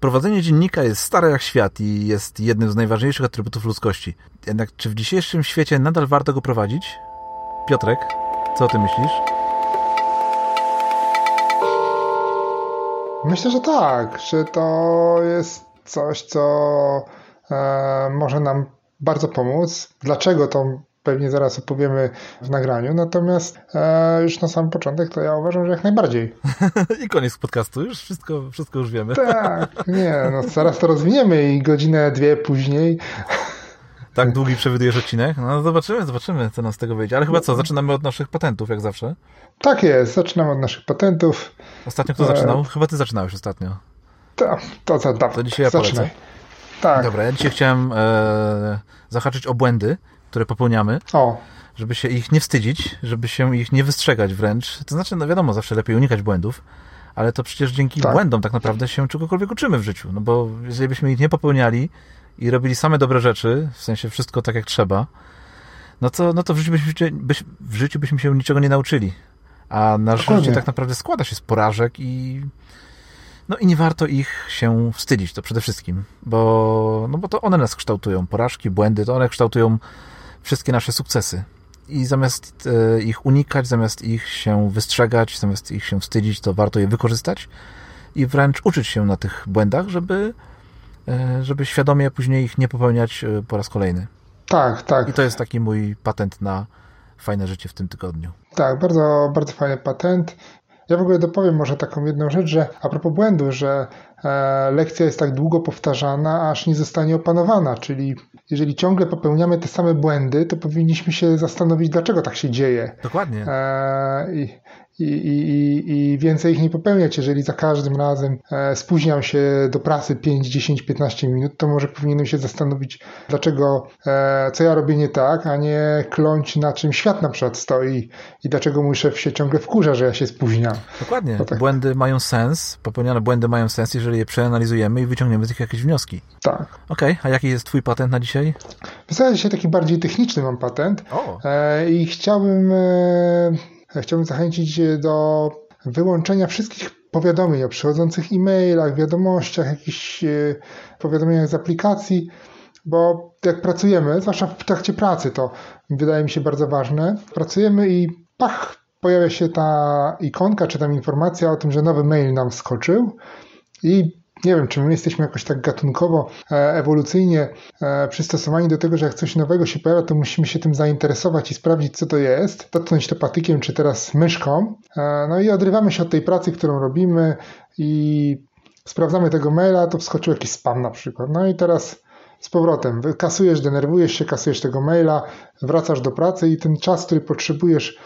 Prowadzenie dziennika jest stare jak świat i jest jednym z najważniejszych atrybutów ludzkości. Jednak czy w dzisiejszym świecie nadal warto go prowadzić? Piotrek, co o tym myślisz? Myślę, że tak, że to jest coś, co e, może nam bardzo pomóc. Dlaczego to pewnie zaraz opowiemy w nagraniu, natomiast e, już na sam początek to ja uważam, że jak najbardziej. I koniec podcastu, już wszystko, wszystko już wiemy. Tak, nie, no zaraz to rozwiniemy i godzinę, dwie później. Tak długi przewidujesz odcinek? No zobaczymy, zobaczymy, co nam z tego wyjdzie. Ale chyba co, zaczynamy od naszych patentów, jak zawsze? Tak jest, zaczynamy od naszych patentów. Ostatnio kto zaczynał? Chyba ty zaczynałeś ostatnio. To, to, to, to, to dzisiaj ja polecę. Zaczynaj. Tak. Dobra, ja dzisiaj chciałem e, zahaczyć o błędy, które popełniamy. O. Żeby się ich nie wstydzić, żeby się ich nie wystrzegać wręcz. To znaczy, no wiadomo, zawsze lepiej unikać błędów, ale to przecież dzięki tak. błędom tak naprawdę się czegokolwiek uczymy w życiu. No bo jeżeli byśmy ich nie popełniali i robili same dobre rzeczy, w sensie wszystko tak jak trzeba, no to, no to w, życiu byśmy, w życiu byśmy się niczego nie nauczyli. A nasze Dokładnie. życie tak naprawdę składa się z porażek i no i nie warto ich się wstydzić, to przede wszystkim, bo, no bo to one nas kształtują. Porażki, błędy, to one kształtują wszystkie nasze sukcesy. I zamiast e, ich unikać, zamiast ich się wystrzegać, zamiast ich się wstydzić, to warto je wykorzystać i wręcz uczyć się na tych błędach, żeby, e, żeby świadomie później ich nie popełniać e, po raz kolejny. Tak, tak. I to jest taki mój patent na fajne życie w tym tygodniu. Tak, bardzo, bardzo fajny patent. Ja w ogóle dopowiem może taką jedną rzecz, że a propos błędu, że lekcja jest tak długo powtarzana, aż nie zostanie opanowana, czyli jeżeli ciągle popełniamy te same błędy, to powinniśmy się zastanowić, dlaczego tak się dzieje. Dokładnie. E, i, i, i, i więcej ich nie popełniać. Jeżeli za każdym razem e, spóźniam się do pracy 5, 10, 15 minut, to może powinienem się zastanowić, dlaczego, e, co ja robię nie tak, a nie kląć na czym świat na przykład stoi i dlaczego mój szef się ciągle wkurza, że ja się spóźniam. Dokładnie. Tak... Błędy mają sens, popełnione błędy mają sens, jeżeli je przeanalizujemy i wyciągniemy z nich jakieś wnioski. Tak. Okej, okay. a jaki jest twój patent na dzisiaj? W dzisiaj taki bardziej techniczny mam patent o. E, i chciałbym chciałbym zachęcić do wyłączenia wszystkich powiadomień o przychodzących e-mailach, wiadomościach, jakichś e, powiadomieniach z aplikacji, bo jak pracujemy, zwłaszcza w trakcie pracy, to wydaje mi się bardzo ważne, pracujemy i pach, pojawia się ta ikonka czy tam informacja o tym, że nowy mail nam skoczył i nie wiem, czy my jesteśmy jakoś tak gatunkowo, e, ewolucyjnie e, przystosowani do tego, że jak coś nowego się pojawia, to musimy się tym zainteresować i sprawdzić, co to jest, dotknąć to patykiem, czy teraz myszką. E, no i odrywamy się od tej pracy, którą robimy i sprawdzamy tego maila, to wskoczył jakiś spam na przykład. No i teraz z powrotem kasujesz, denerwujesz się, kasujesz tego maila, wracasz do pracy i ten czas, który potrzebujesz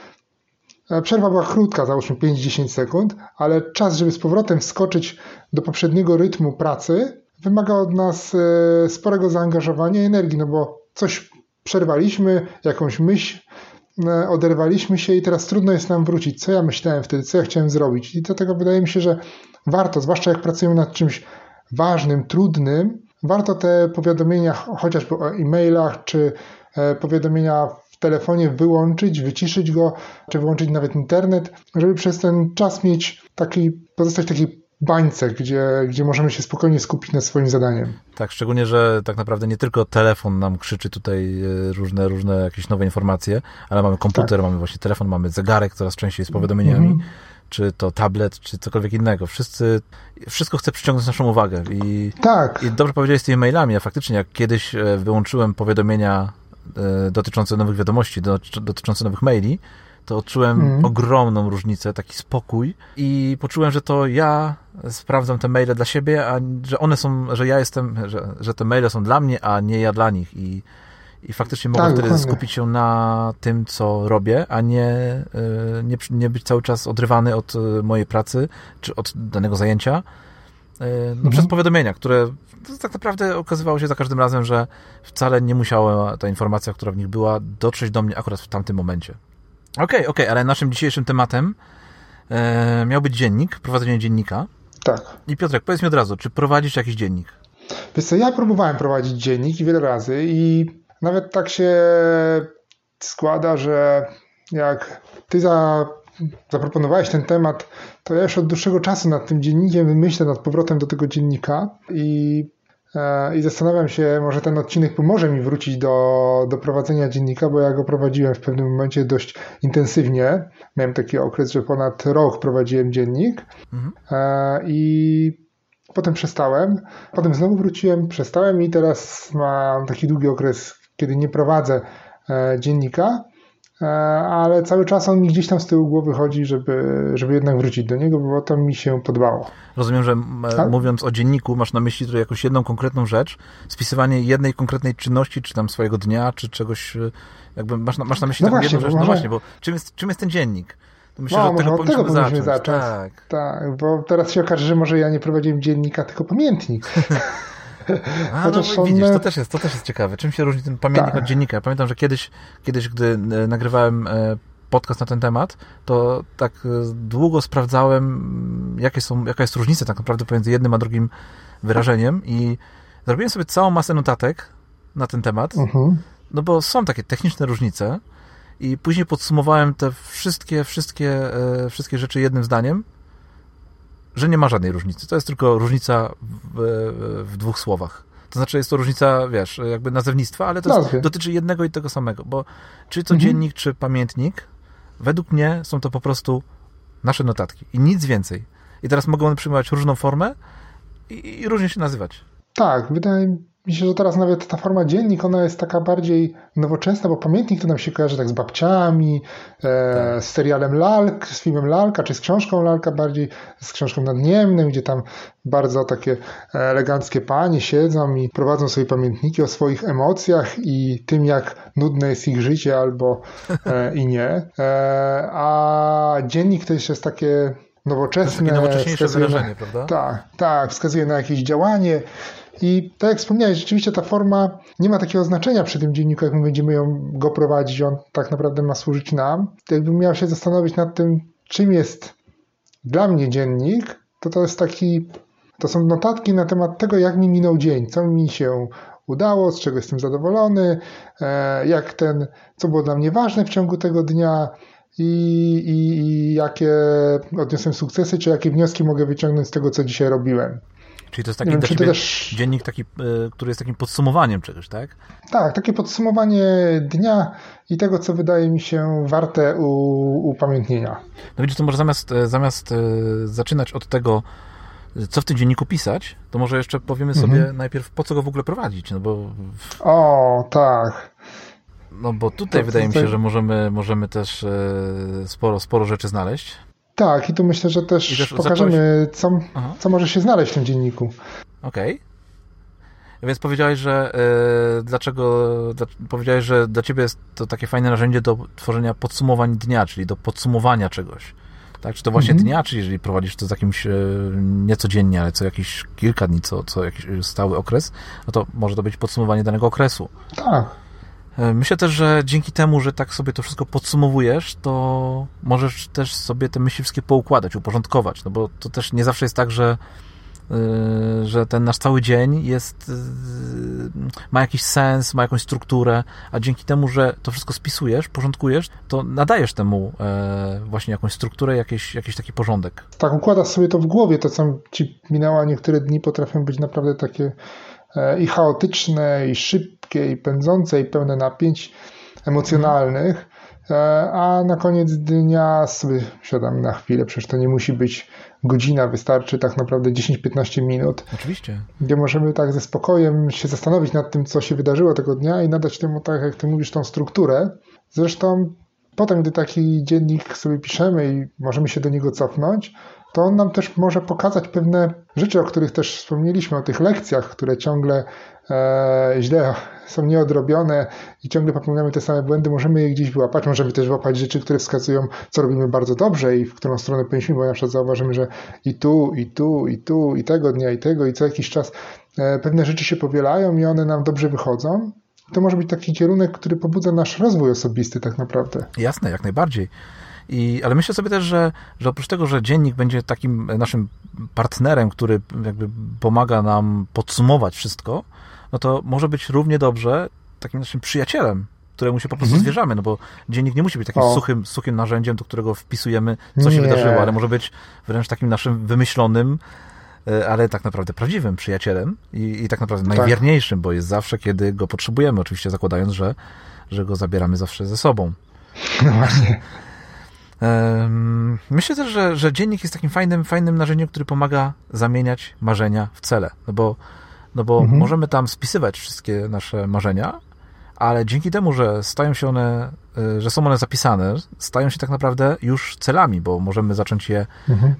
przerwa była krótka, załóżmy 5-10 sekund, ale czas, żeby z powrotem wskoczyć do poprzedniego rytmu pracy, wymaga od nas e, sporego zaangażowania i energii, no bo coś przerwaliśmy, jakąś myśl, e, oderwaliśmy się i teraz trudno jest nam wrócić. Co ja myślałem wtedy, co ja chciałem zrobić? I dlatego wydaje mi się, że warto, zwłaszcza jak pracujemy nad czymś ważnym, trudnym, warto te powiadomienia, chociażby o e-mailach, czy powiadomienia telefonie wyłączyć, wyciszyć go, czy wyłączyć nawet internet, żeby przez ten czas mieć taki, pozostać taki bańce, gdzie, gdzie możemy się spokojnie skupić nad swoim zadaniem. Tak, szczególnie, że tak naprawdę nie tylko telefon nam krzyczy tutaj e, różne, różne jakieś nowe informacje, ale mamy komputer, tak. mamy właśnie telefon, mamy zegarek coraz częściej z powiadomieniami. Mm -hmm czy to tablet, czy cokolwiek innego. Wszyscy, wszystko chce przyciągnąć naszą uwagę. I, tak. I dobrze powiedziałeś z tymi mailami, a faktycznie jak kiedyś e, wyłączyłem powiadomienia dotyczące nowych wiadomości, dotyczące nowych maili, to odczułem mm. ogromną różnicę, taki spokój i poczułem, że to ja sprawdzam te maile dla siebie, a że one są, że ja jestem, że, że te maile są dla mnie, a nie ja dla nich i, i faktycznie mogę tak, wtedy dokładnie. skupić się na tym, co robię, a nie, e, nie, nie być cały czas odrywany od e, mojej pracy, czy od danego zajęcia, no, mhm. przez powiadomienia, które tak naprawdę okazywało się za każdym razem, że wcale nie musiała ta informacja, która w nich była, dotrzeć do mnie akurat w tamtym momencie. Okej, okay, okej, okay, ale naszym dzisiejszym tematem e, miał być dziennik, prowadzenie dziennika. Tak. I Piotrek, powiedz mi od razu, czy prowadzisz jakiś dziennik? Wiesz co, ja próbowałem prowadzić dziennik wiele razy i nawet tak się składa, że jak ty za zaproponowałeś ten temat, to ja już od dłuższego czasu nad tym dziennikiem myślę, nad powrotem do tego dziennika i, e, i zastanawiam się, może ten odcinek pomoże mi wrócić do, do prowadzenia dziennika, bo ja go prowadziłem w pewnym momencie dość intensywnie. Miałem taki okres, że ponad rok prowadziłem dziennik mhm. E, i potem przestałem, potem znowu wróciłem, przestałem i teraz mam taki długi okres, kiedy nie prowadzę e, dziennika ale cały czas on mi gdzieś tam z tyłu głowy chodzi, żeby, żeby jednak wrócić do niego, bo to mi się podobało. Rozumiem, że tak? mówiąc o dzienniku, masz na myśli tutaj jakąś jedną konkretną rzecz, spisywanie jednej konkretnej czynności, czy tam swojego dnia, czy czegoś, e, jakby masz na, masz na myśli no taką właśnie, jedną rzecz. No właśnie, bo czym jest, czym jest ten dziennik? To myślę, no, że od tego, od tego powinniśmy zacząć. zacząć. Tak. tak, bo teraz się okaże, że może ja nie prowadziłem dziennika, tylko pamiętnik. A, no, widzisz, to też, jest, to też jest ciekawe. Czym się różni ten pamiętnik tak. od dziennika? Ja pamiętam, że kiedyś, kiedyś, gdy e, nagrywałem e, podcast na ten temat, to tak e, długo sprawdzałem, jakie są, jaka jest różnica tak naprawdę pomiędzy jednym a drugim wyrażeniem i zrobiłem sobie całą masę notatek na ten temat, uh mhm. -huh. no bo są takie techniczne różnice i później podsumowałem te wszystkie, wszystkie, wszystkie rzeczy jednym zdaniem że nie ma żadnej różnicy. To jest tylko różnica w, w dwóch słowach. To znaczy jest to różnica, wiesz, jakby nazewnictwa, ale to jest, dotyczy jednego i tego samego, bo czy to mhm. dziennik, czy pamiętnik, według mnie są to po prostu nasze notatki i nic więcej. I teraz mogą one przyjmować różną formę i, i różnie się nazywać. Tak, wydaje mi Myślę, że teraz nawet ta forma dziennik, ona jest taka bardziej nowoczesna, bo pamiętnik to nam się kojarzy tak z babciami, e, tak. z serialem Lalk, z filmem Lalka, czy z książką Lalka, bardziej z książką Nadniemnym, gdzie tam bardzo takie eleganckie panie siedzą i prowadzą sobie pamiętniki o swoich emocjach i tym, jak nudne jest ich życie albo e, i nie. E, a dziennik to jeszcze jest takie nowoczesne. To takie wskazuje na, prawda? Tak, tak, wskazuje na jakieś działanie, i tak jak wspomniałeś, rzeczywiście ta forma nie ma takiego znaczenia przy tym dzienniku, jak my będziemy ją, go prowadzić, on tak naprawdę ma służyć nam. Jakbym miał się zastanowić nad tym, czym jest dla mnie dziennik, to to jest taki, to są notatki na temat tego, jak mi minął dzień, co mi się udało, z czego jestem zadowolony, e, jak ten, co było dla mnie ważne w ciągu tego dnia, i, i, i, jakie odniosłem sukcesy, czy jakie wnioski mogę wyciągnąć z tego, co dzisiaj robiłem. Czyli to jest taki wiem, też... dziennik, taki, e, który jest takim podsumowaniem czegoś, tak? Tak, takie podsumowanie dnia i tego, co wydaje mi się warte u, upamiętnienia. No widzisz, to może zamiast, e, zamiast e, zaczynać od tego, co w tym dzienniku pisać, to może jeszcze powiemy sobie mhm. najpierw, po co go w ogóle prowadzić, no bo... O, tak. No bo tutaj to, wydaje mi się, że możemy, możemy też sporo, sporo rzeczy znaleźć. Tak, i tu myślę, że też, też pokażemy, co, co może się znaleźć w tym dzienniku. Okej. Okay. Więc powiedziałeś, że yy, dlaczego, dla, powiedziałeś, że dla ciebie jest to takie fajne narzędzie do tworzenia podsumowań dnia, czyli do podsumowania czegoś. Tak? Czy to właśnie mhm. dnia, czy jeżeli prowadzisz to z jakimś, yy, nie codziennie, ale co jakieś kilka dni, co, co jakiś stały okres, no to może to być podsumowanie danego okresu. Tak. E, myślę też, że dzięki temu, że tak sobie to wszystko podsumowujesz, to możesz też sobie te myśli wszystkie poukładać, uporządkować, no bo to też nie zawsze jest tak, że e, że ten nasz cały dzień jest, e, ma jakiś sens, ma jakąś strukturę, a dzięki temu, że to wszystko spisujesz, porządkujesz, to nadajesz temu właśnie jakąś strukturę, jakiś, jakiś taki porządek. Tak, układasz sobie to w głowie, to co ci minęło, niektóre dni potrafią być naprawdę takie i chaotyczne, i szybkie, i pędzące, i pełne napięć emocjonalnych, e, a na koniec dnia sobie siadamy na chwilę, przecież to nie musi być godzina, wystarczy tak naprawdę 10-15 minut. Oczywiście. Gdzie możemy tak ze spokojem się zastanowić nad tym, co się wydarzyło tego dnia i nadać temu, tak jak ty mówisz, tą strukturę. Zresztą potem, gdy taki dziennik sobie piszemy i możemy się do niego cofnąć, to on nam też może pokazać pewne rzeczy, o których też wspomnieliśmy, o tych lekcjach, które ciągle e, źle są nieodrobione i ciągle popełniamy te same błędy, możemy je gdzieś wyłapać, możemy też wyłapać rzeczy, które wskazują, co robimy bardzo dobrze i w którą stronę powinniśmy, bo na przykład zauważymy, że i tu, i tu, i tu, i tego dnia, i tego, i co jakiś czas e, pewne rzeczy się powielają i one nam dobrze wychodzą. To może być taki kierunek, który pobudza nasz rozwój osobisty tak naprawdę. Jasne, jak najbardziej. I, ale myślę sobie też, że, że oprócz tego, że dziennik będzie takim naszym partnerem, który jakby pomaga nam podsumować wszystko, no to może być równie dobrze takim naszym przyjacielem. któremu się po prostu mhm. zwierzamy, no bo dziennik nie musi być takim suchym, suchym narzędziem, do którego wpisujemy, co się nie. wydarzyło, ale może być wręcz takim naszym wymyślonym, e, ale tak naprawdę prawdziwym przyjacielem i, i tak naprawdę tak. najwierniejszym, bo jest zawsze, kiedy go potrzebujemy, oczywiście zakładając, że, że go zabieramy zawsze ze sobą. No właśnie. Myślę też, że, że dziennik jest takim fajnym, fajnym narzędziem, który pomaga zamieniać marzenia w cele. No bo, no bo mhm. możemy tam spisywać wszystkie nasze marzenia, ale dzięki temu, że stają się one, y, że są one zapisane, stają się tak naprawdę już celami, bo możemy zacząć je mhm.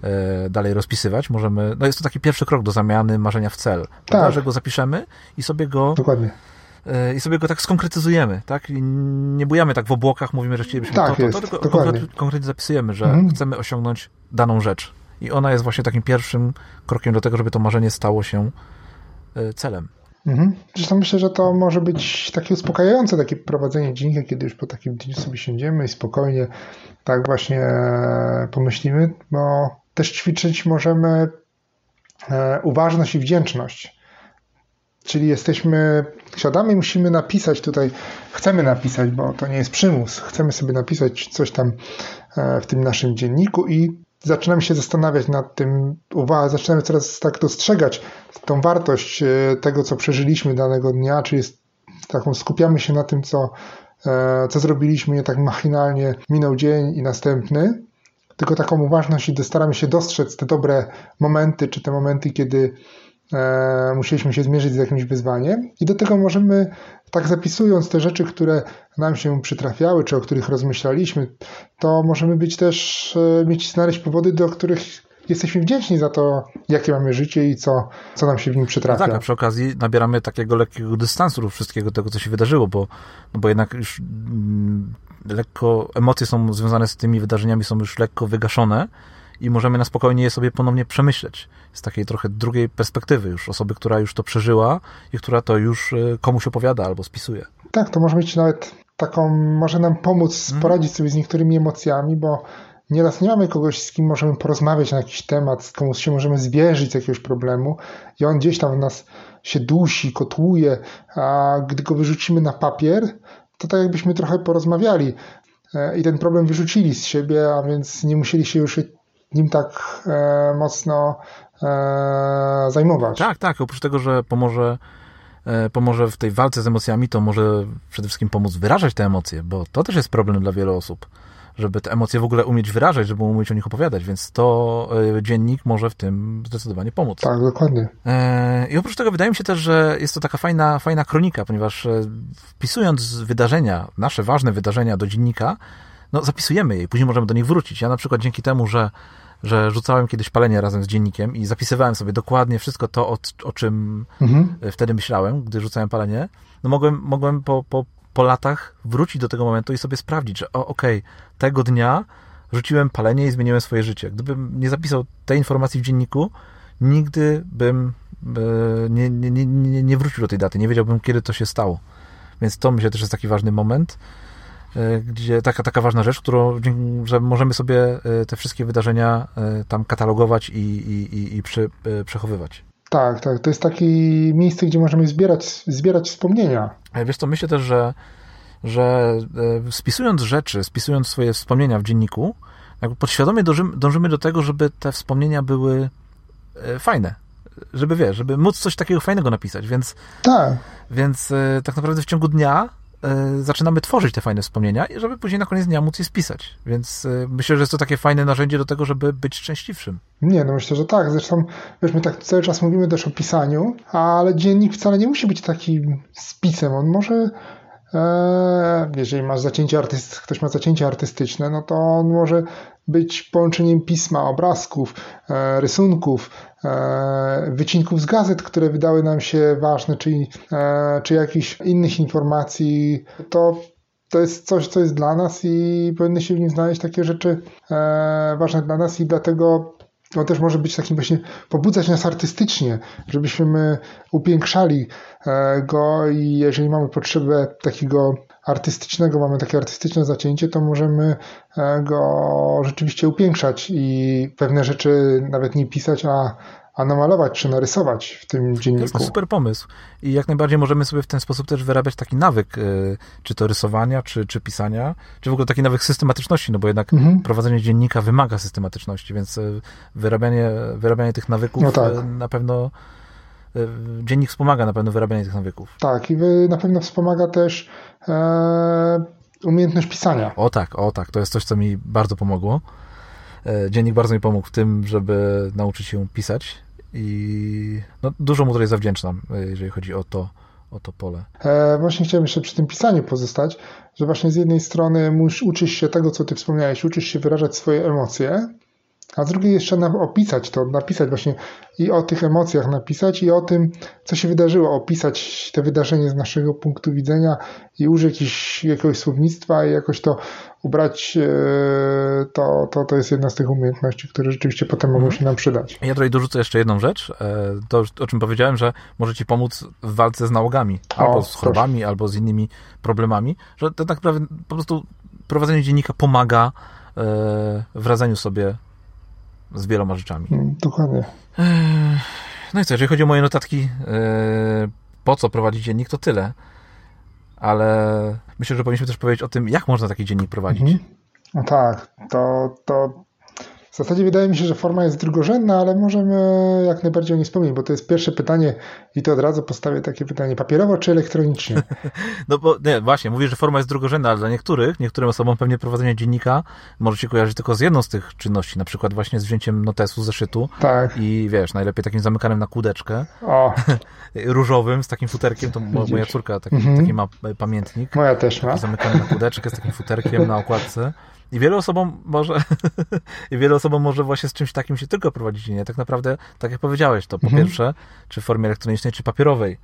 Y, dalej rozpisywać. Możemy, no jest to taki pierwszy krok do zamiany marzenia w cel. Tak. Prawda, że go zapiszemy i sobie go. Dokładnie i sobie go tak skonkretyzujemy, tak? I nie bujamy tak w obłokach, mówimy, że chcielibyśmy tak, to, to, to, tylko konkretnie, konkretnie zapisujemy, że mhm. chcemy osiągnąć daną rzecz. I ona jest właśnie takim pierwszym krokiem do tego, żeby to marzenie stało się e, celem. Mhm. Zresztą myślę, że to może być takie uspokajające, takie prowadzenie dziennika, kiedy już po takim dniu sobie siędziemy i spokojnie tak właśnie pomyślimy, bo też ćwiczyć możemy e, uważność i wdzięczność Czyli jesteśmy, siadamy i musimy napisać tutaj, chcemy napisać, bo to nie jest przymus, chcemy sobie napisać coś tam e, w tym naszym dzienniku i zaczynamy się zastanawiać nad tym, uwaga, zaczynamy coraz tak dostrzegać tą wartość e, tego, co przeżyliśmy danego dnia, czyli jest, taką skupiamy się na tym, co, e, co zrobiliśmy, nie tak machinalnie minął dzień i następny, tylko taką uważność i staramy się dostrzec te dobre momenty, czy te momenty, kiedy musieliśmy się zmierzyć z jakimś wyzwaniem i do tego możemy, tak zapisując te rzeczy, które nam się przytrafiały, czy o których rozmyślaliśmy, to możemy być też, e, mieć, znaleźć powody, do których jesteśmy wdzięczni za to, jakie mamy życie i co, co nam się w nim przytrafia. No tak, a przy okazji nabieramy takiego lekkiego dystansu do wszystkiego tego, co się wydarzyło, bo, no bo jednak już mm, lekko emocje są związane z tymi wydarzeniami, są już lekko wygaszone i możemy na spokojnie je sobie ponownie przemyśleć. Z takiej trochę drugiej perspektywy już osoby, która już to przeżyła i która to już y, komuś opowiada albo spisuje. Tak, to może być nawet taką, może nam pomóc mhm. poradzić sobie z niektórymi emocjami, bo nieraz nie mamy kogoś, z kim możemy porozmawiać na jakiś temat, z komuś się możemy zwierzyć z jakiegoś problemu i on gdzieś tam w nas się dusi, kotłuje, a gdy go wyrzucimy na papier, to tak jakbyśmy trochę porozmawiali e, i ten problem wyrzucili z siebie, a więc nie musieli się już nim tak e, mocno e, zajmować. Tak, tak. Oprócz tego, że pomoże, e, pomoże w tej walce z emocjami, to może przede wszystkim pomóc wyrażać te emocje, bo to też jest problem dla wielu osób żeby te emocje w ogóle umieć wyrażać, żeby umieć o nich opowiadać, więc to e, dziennik może w tym zdecydowanie pomóc. Tak, dokładnie. E, I oprócz tego wydaje mi się też, że jest to taka fajna, fajna kronika, ponieważ e, wpisując wydarzenia, nasze ważne wydarzenia do dziennika, no zapisujemy je i później możemy do nich wrócić. Ja na przykład dzięki temu, że że rzucałem kiedyś palenie razem z dziennikiem i zapisywałem sobie dokładnie wszystko to, o, o czym mhm. wtedy myślałem, gdy rzucałem palenie, no mogłem, mogłem po, po, po latach wrócić do tego momentu i sobie sprawdzić, że okej, okay, tego dnia rzuciłem palenie i zmieniłem swoje życie. Gdybym nie zapisał tej informacji w dzienniku, nigdy bym e, nie, nie, nie, nie wrócił do tej daty, nie wiedziałbym, kiedy to się stało. Więc to myślę też jest taki ważny moment. E, gdzie taka, taka ważna rzecz, którą, że możemy sobie e, te wszystkie wydarzenia e, tam katalogować i, i, i przy, przechowywać. Tak, tak. To jest takie miejsce, gdzie możemy zbierać, zbierać wspomnienia. Wiesz co, myślę też, że, że spisując rzeczy, spisując swoje wspomnienia w dzienniku, podświadomie dążymy, dążymy do tego, żeby te wspomnienia były fajne. Żeby, wiesz, żeby móc coś takiego fajnego napisać, więc tak, więc tak naprawdę w ciągu dnia zaczynamy tworzyć te fajne wspomnienia żeby później na koniec dnia móc je spisać. Więc e, myślę, że jest to takie fajne narzędzie do tego, żeby być szczęśliwszym. Nie, no myślę, że tak. Zresztą, wiesz, my tak cały czas mówimy też o pisaniu, ale dziennik wcale nie musi być takim spisem. On może e, jeżeli masz zacięcie artyst, ktoś ma zacięcie artystyczne, no to on może być połączeniem pisma, obrazków, rysunków, E, wycinków z gazet, które wydały nam się ważne, czy, e, czy jakichś innych informacji, to to jest coś, co jest dla nas i powinny się w nim znaleźć takie rzeczy e, ważne dla nas i dlatego on też może być takim właśnie, pobudzać nas artystycznie, żebyśmy upiększali go i jeżeli mamy potrzebę takiego artystycznego, mamy takie artystyczne zacięcie, to możemy go rzeczywiście upiększać i pewne rzeczy nawet nie pisać, a, a namalować czy narysować w tym dzienniku. To jest super pomysł. I jak najbardziej możemy sobie w ten sposób też wyrabiać taki nawyk, y, czy to rysowania, czy, czy pisania, czy w ogóle taki nawyk systematyczności, no bo jednak mhm. prowadzenie dziennika wymaga systematyczności, więc y, wyrabianie, wyrabianie tych nawyków no tak. Na pewno dziennik wspomaga na pewno wyrabianie tych nawyków. Tak, i na pewno wspomaga też e, umiejętność pisania. O tak, o tak, to jest coś, co mi bardzo pomogło. E, dziennik bardzo mi pomógł w tym, żeby nauczyć się pisać i no, dużo mu tutaj zawdzięczam, e, jeżeli chodzi o to, o to pole. E, właśnie chciałem jeszcze przy tym pisaniu pozostać, że właśnie z jednej strony musisz, uczysz się tego, co ty wspomniałeś, uczysz się wyrażać swoje emocje, a z drugiej jeszcze opisać to, napisać właśnie i o tych emocjach napisać i o tym, co się wydarzyło, opisać te wydarzenie z naszego punktu widzenia i użyć jakiś, jakiegoś słownictwa i jakoś to ubrać, e, to, to, to jest jedna z tych umiejętności, które rzeczywiście potem mogą mhm. się nam przydać. Ja tutaj dorzucę jeszcze jedną rzecz, e, to o czym powiedziałem, że może ci pomóc w walce z nałogami, albo o, z chorobami, proszę. albo z innymi problemami, że to tak naprawdę po prostu prowadzenie dziennika pomaga e, w radzeniu sobie z wieloma rzeczami. Mm, dokładnie. No i co, jeżeli chodzi o moje notatki, po co prowadzić dziennik, to tyle. Ale myślę, że powinniśmy też powiedzieć o tym, jak można taki dziennik prowadzić. Mhm. No tak, to, to w zasadzie wydaje mi się, że forma jest drugorzędna, ale możemy jak najbardziej o niej wspomnieć, bo to jest pierwsze pytanie i to od razu postawię takie pytanie, papierowo czy elektronicznie? no bo nie, właśnie, mówisz, że forma jest drugorzędna, ale dla niektórych, niektórym osobom pewnie prowadzenie dziennika może się kojarzyć tylko z jedną z tych czynności, na przykład właśnie z wzięciem notesu, zeszytu tak. i wiesz, najlepiej takim zamykanym na kółdeczkę, o. różowym, z takim futerkiem, to Widzisz. moja córka taki, mhm. taki ma pamiętnik. Moja też ma. Zamykany na kółdeczkę z takim futerkiem na okładce. I wielu osobom może i wielu osobom może właśnie z czymś takim się tylko prowadzić nie Tak naprawdę, tak jak powiedziałeś, to po mhm. pierwsze, czy w formie elektronicznej, czy papierowej,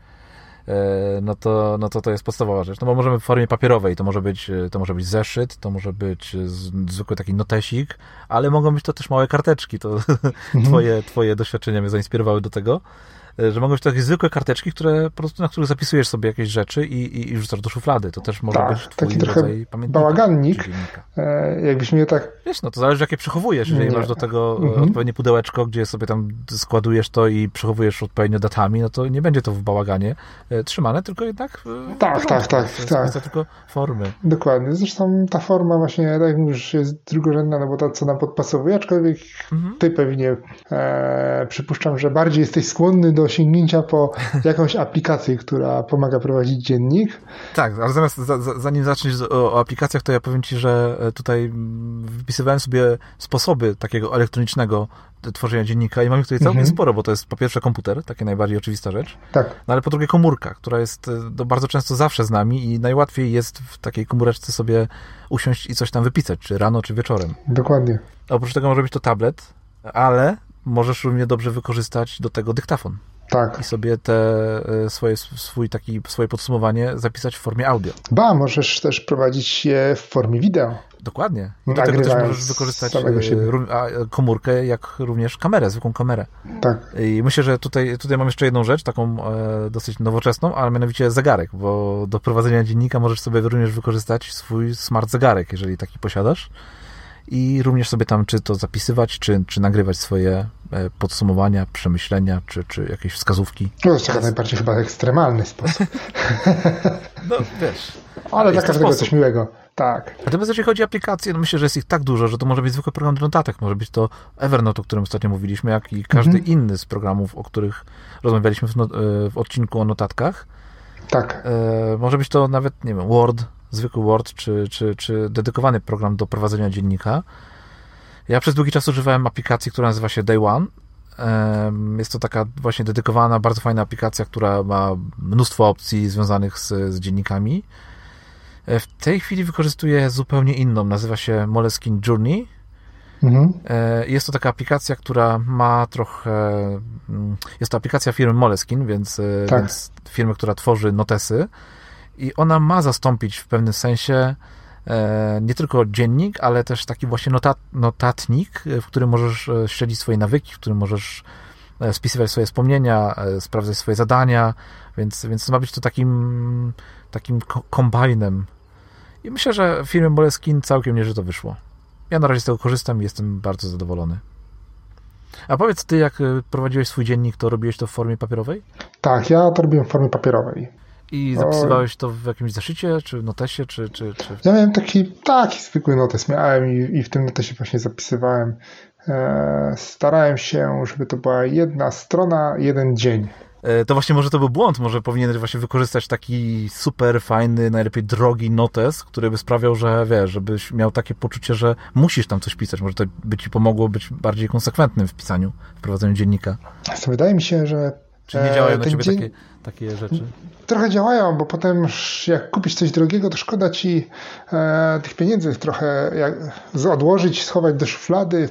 e, no to, no to to jest podstawowa rzecz. No bo możemy w formie papierowej, to może być, e, to może być zeszyt, to może być zwykły taki notesik, ale mogą być to też małe karteczki. To mhm. twoje, twoje doświadczenia mnie zainspirowały do tego. E, że mogą być takie zwykłe karteczki, które po prostu, na których zapisujesz sobie jakieś rzeczy i, i, i wrzucasz do szuflady. To też może tak, być twój taki trochę bałagannik, e, jakbyś mnie tak... Wiesz, no to zależy jakie przechowujesz. Jeżeli nie. masz do tego mhm. odpowiednie pudełeczko, gdzie sobie tam składujesz to i przechowujesz odpowiednio datami, no to nie będzie to w bałaganie e, trzymane, tylko jednak Tak, tak, tak. To tak. to tylko formy. Dokładnie. Zresztą ta forma właśnie, tak mówisz, jest drugorzędna, no bo ta, co nam podpasowuje, aczkolwiek mhm. ty pewnie e, przypuszczam, że bardziej jesteś skłonny do sięgnięcia po jakąś aplikację, która pomaga prowadzić dziennik. Tak, ale zamiast, zanim zaczniesz o, o aplikacjach, to ja powiem Ci, że e, tutaj wypisywałem sobie sposoby takiego elektronicznego tworzenia dziennika i mam ich tutaj całkiem mhm. sporo, bo to jest po pierwsze komputer, takie najbardziej oczywista rzecz, tak. no ale po drugie komórka, która jest no, bardzo często zawsze z nami i najłatwiej jest w takiej komóreczce sobie usiąść i coś tam wypisać, czy rano, czy wieczorem. Dokładnie. Oprócz tego może być to tablet, ale możesz równie dobrze wykorzystać do tego dyktafon. Tak. I sobie te e, swoje, swój taki, swoje podsumowanie zapisać w formie audio. Ba, możesz też prowadzić je w formie wideo. Dokładnie. Do tego też możesz wykorzystać e, komórkę, jak również kamerę, zwykłą kamerę. Tak. I myślę, że tutaj, tutaj mam jeszcze jedną rzecz, taką e, dosyć nowoczesną, ale mianowicie zegarek, bo do prowadzenia dziennika możesz sobie również wykorzystać swój smart zegarek, jeżeli taki posiadasz i również sobie tam czy to zapisywać, czy, czy nagrywać swoje podsumowania, przemyślenia, czy, czy jakieś wskazówki. To jest taka najbardziej chyba ekstremalny sposób. No wiesz. Ale dla każdego coś miłego. Tak. Natomiast jeżeli chodzi o aplikacje, no myślę, że jest ich tak dużo, że to może być zwykły program do notatek, może być to Evernote, o którym ostatnio mówiliśmy, jak i każdy mhm. inny z programów, o których rozmawialiśmy w, no, e, w odcinku o notatkach. Tak. E, może być to nawet, nie wiem, Word, zwykły Word, czy, czy, czy dedykowany program do prowadzenia dziennika. Ja przez długi czas używałem aplikacji, która nazywa się Day One. Jest to taka właśnie dedykowana, bardzo fajna aplikacja, która ma mnóstwo opcji związanych z, z dziennikami. E, w tej chwili wykorzystuję zupełnie inną, nazywa się Moleskine Journey. Mhm. E, jest to taka aplikacja, która ma trochę. Mm, jest to aplikacja firmy Moleskine, więc, e, tak. więc firmy, która tworzy notesy i ona ma zastąpić w pewnym sensie nie tylko dziennik, ale też taki właśnie notat, notatnik, w którym możesz e, śledzić swoje nawyki, w którym możesz e, spisywać swoje wspomnienia, sprawdzać swoje zadania, więc, więc ma być to takim takim kombajnem. I myślę, że w firmie Moleskin całkiem nieźle to wyszło. Ja na razie z tego korzystam i jestem bardzo zadowolony. A powiedz ty, jak prowadziłeś swój dziennik, to robiłeś to w formie papierowej? Tak, ja to robiłem w formie papierowej. I zapisywałeś to w jakimś zeszycie, czy notesie, czy, czy, czy... Ja miałem taki, taki zwykły notes miałem i, i w tym notesie właśnie zapisywałem. E, starałem się, żeby to była jedna strona, jeden dzień. E, to właśnie może to był błąd, może powinieneś właśnie wykorzystać taki super fajny, najlepiej drogi notes, który by sprawiał, że wiesz, żebyś miał takie poczucie, że musisz tam coś pisać. Może to by ci pomogło być bardziej konsekwentnym w pisaniu, w prowadzeniu dziennika. Wydaje mi się, że czy nie działają na ciebie dzień... takie, takie rzeczy? Trochę działają, bo potem jak kupisz coś drogiego, to szkoda ci e, tych pieniędzy trochę jak, odłożyć, schować do szuflady.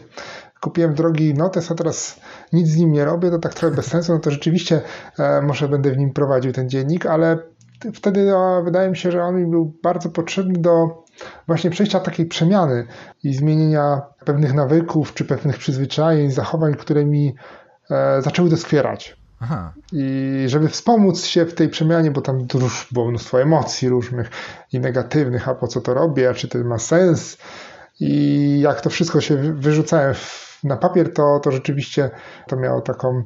Kupiłem drogi notes, a teraz nic z nim nie robię, to tak trochę bez sensu, no to rzeczywiście e, może będę w nim prowadził ten dziennik, ale wtedy no, wydaje mi się, że on mi był bardzo potrzebny do właśnie przejścia takiej przemiany i zmienienia pewnych nawyków, czy pewnych przyzwyczajeń, zachowań, które mi e, zaczęły doskwierać. Aha. I żeby wspomóc się w tej przemianie, bo tam było mnóstwo emocji różnych i negatywnych, a po co to robię, a czy to ma sens. I jak to wszystko się wyrzucałem na papier, to, to rzeczywiście to miało taką,